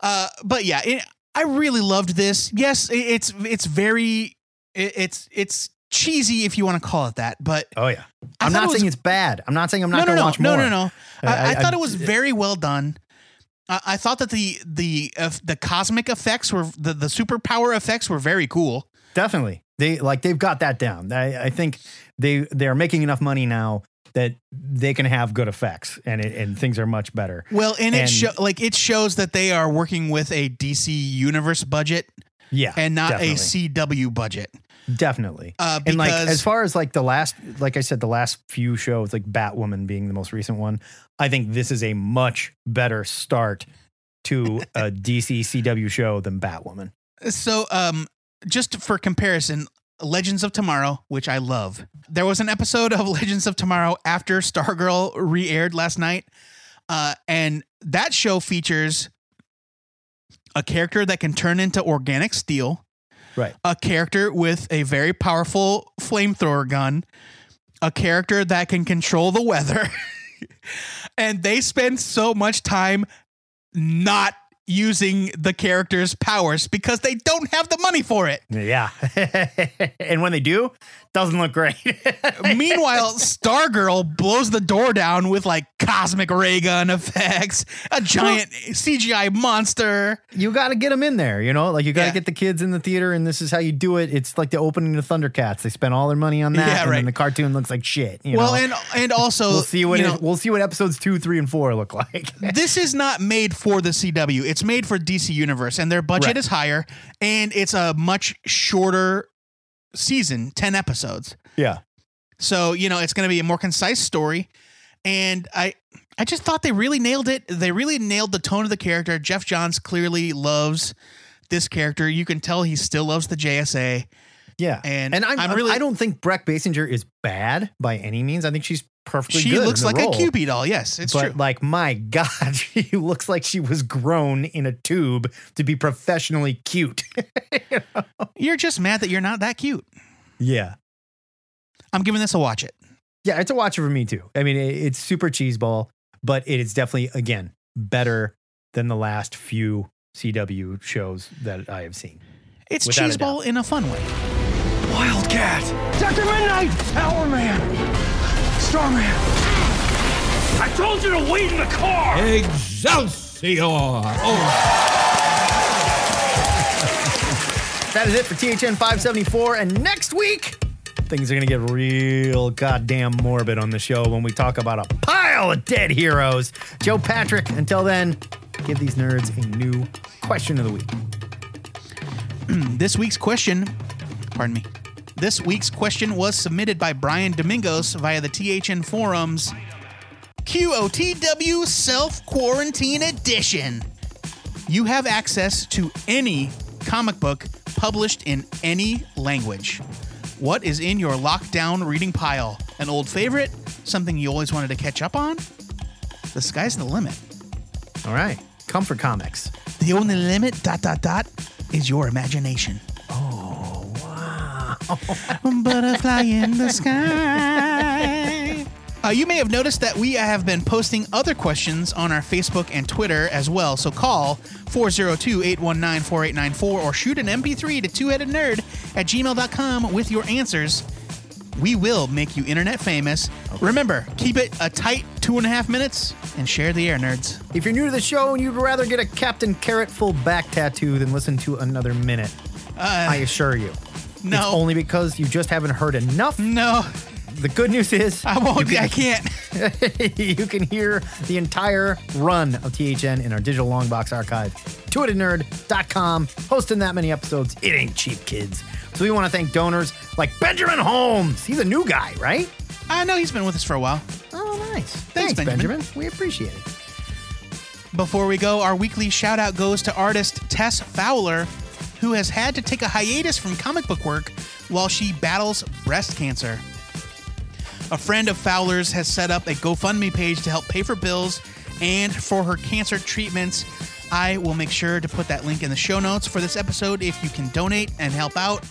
Uh, but yeah, it, I really loved this. Yes, it, it's it's very it, it's it's cheesy if you want to call it that. But oh yeah, I I'm not it was- saying it's bad. I'm not saying I'm not no, going to no, watch no, more. no, no. I, I, I- thought I- it was very well done. I, I thought that the the uh, the cosmic effects were the the superpower effects were very cool. Definitely, they like they've got that down. I, I think they they're making enough money now that they can have good effects and it, and things are much better. Well, and, it And- show, like it shows that they are working with a DC universe budget Yeah, and not definitely. a CW budget. Definitely. Uh, and like as far as like the last, like I said, the last few shows, like Batwoman being the most recent one, I think this is a much better start to a DC CW show than Batwoman. So, um, just for comparison, Legends of Tomorrow, which I love, there was an episode of Legends of Tomorrow after Stargirl re-aired last night, uh, and that show features a character that can turn into organic steel, Right. a character with a very powerful flamethrower gun, a character that can control the weather, and they spend so much time not using the character's powers because they don't have the money for it. Yeah, and when they do, doesn't look great. Meanwhile, Stargirl blows the door down with like cosmic ray gun effects, a giant CGI monster. you got to get them in there, you know, like you got to Yeah. get the kids in the theater, and this is how you do it. It's like the opening of Thundercats. They spent all their money on that, Yeah, and right. then the cartoon looks like shit. You well, know? and and also we'll see what it- know, we'll see what episodes two, three, and four look like. this is not made for the CW. It's made for DC Universe, and their budget Right. is higher, and it's a much shorter season, ten episodes. yeah, So, you know, it's going to be a more concise story. And I I just thought they really nailed it. They really nailed the tone of the character. Geoff Johns clearly loves this character. You can tell he still loves the JSA. yeah, And and I'm I'm really- I don't think Brec Bassinger is bad by any means. I think she's perfectly she good. looks in the like role. a Cupid doll. Yes, it's but true. like, my God, she looks like she was grown in a tube to be professionally cute. You're just mad that you're not that cute. yeah. I'm giving this a watch it. Yeah, it's a watch for me too. I mean, it- it's super cheeseball, but it is definitely again better than the last few CW shows that I have seen. It's Without cheeseball in a fun way. Wildcat! Dr. Midnight! Power Man! I told you to wait in the car! Excelsior! Oh, That is it for THN 574. And next week, things are going to get real goddamn morbid on the show when we talk about a pile of dead heroes. Joe Patrick, until then, give these nerds a new question of the week. This week's question, pardon me. This week's question was submitted by Brian Domingos via the THN forums. QOTW Self Quarantine Edition. You have access to any comic book published in any language. What is in your lockdown reading pile? An old favorite? Something you always wanted to catch up on? The sky's the limit. All right. Comfort Comics. The only limit, dot, dot, dot, is your imagination. Wow. Butterfly in the sky. Uh, you may have noticed that we have been posting other questions on our Facebook and Twitter as well. So call 402 819 4894 or shoot an MP3 to twoheadednerd at gmail.com with your answers. We will make you internet famous. Remember, keep it a tight two and a half minutes and share the air, nerds. If you're new to the show and you'd rather get a Captain Carrot full back tattoo than listen to another minute, I assure you. No. It's only because you just haven't heard enough. No, The good news is I won't. You I can, can't. you can hear the entire run of THN in our digital longbox archive. TwoheadedNerd.com. Hosting that many episodes, it ain't cheap, kids. So we want to thank donors like Benjamin Holmes. He's a new guy, right? I know he's been with us for a while. Oh, nice. Thanks, Benjamin. Benjamin. We appreciate it. Before we go, our weekly shout out goes to artist Tess Fowler, who has had to take a hiatus from comic book work while she battles breast cancer. A friend of Fowler's has set up a GoFundMe page to help pay for bills and for her cancer treatments. I will make sure to put that link in the show notes for this episode if you can donate and help out.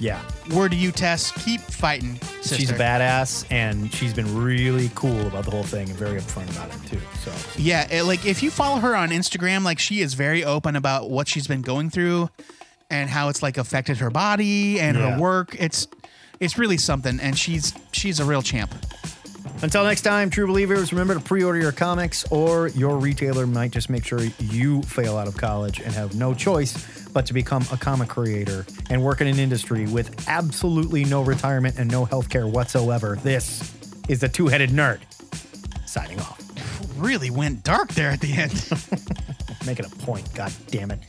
Yeah. Word to you, Tess. Keep fighting. Sister. She's a badass, and she's been really cool about the whole thing and very upfront about it, too. So, Yeah, it- like if you follow her on Instagram, like she is very open about what she's been going through and how it's like affected her body and Yeah. her work. It's it's really something, and she's she's a real champ. Until next time, true believers, remember to pre order your comics, or your retailer might just make sure you fail out of college and have no choice but to become a comic creator and work in an industry with absolutely no retirement and no health care whatsoever. This is the two headed nerd signing off. Really went dark there at the end. Making a point, god damn it.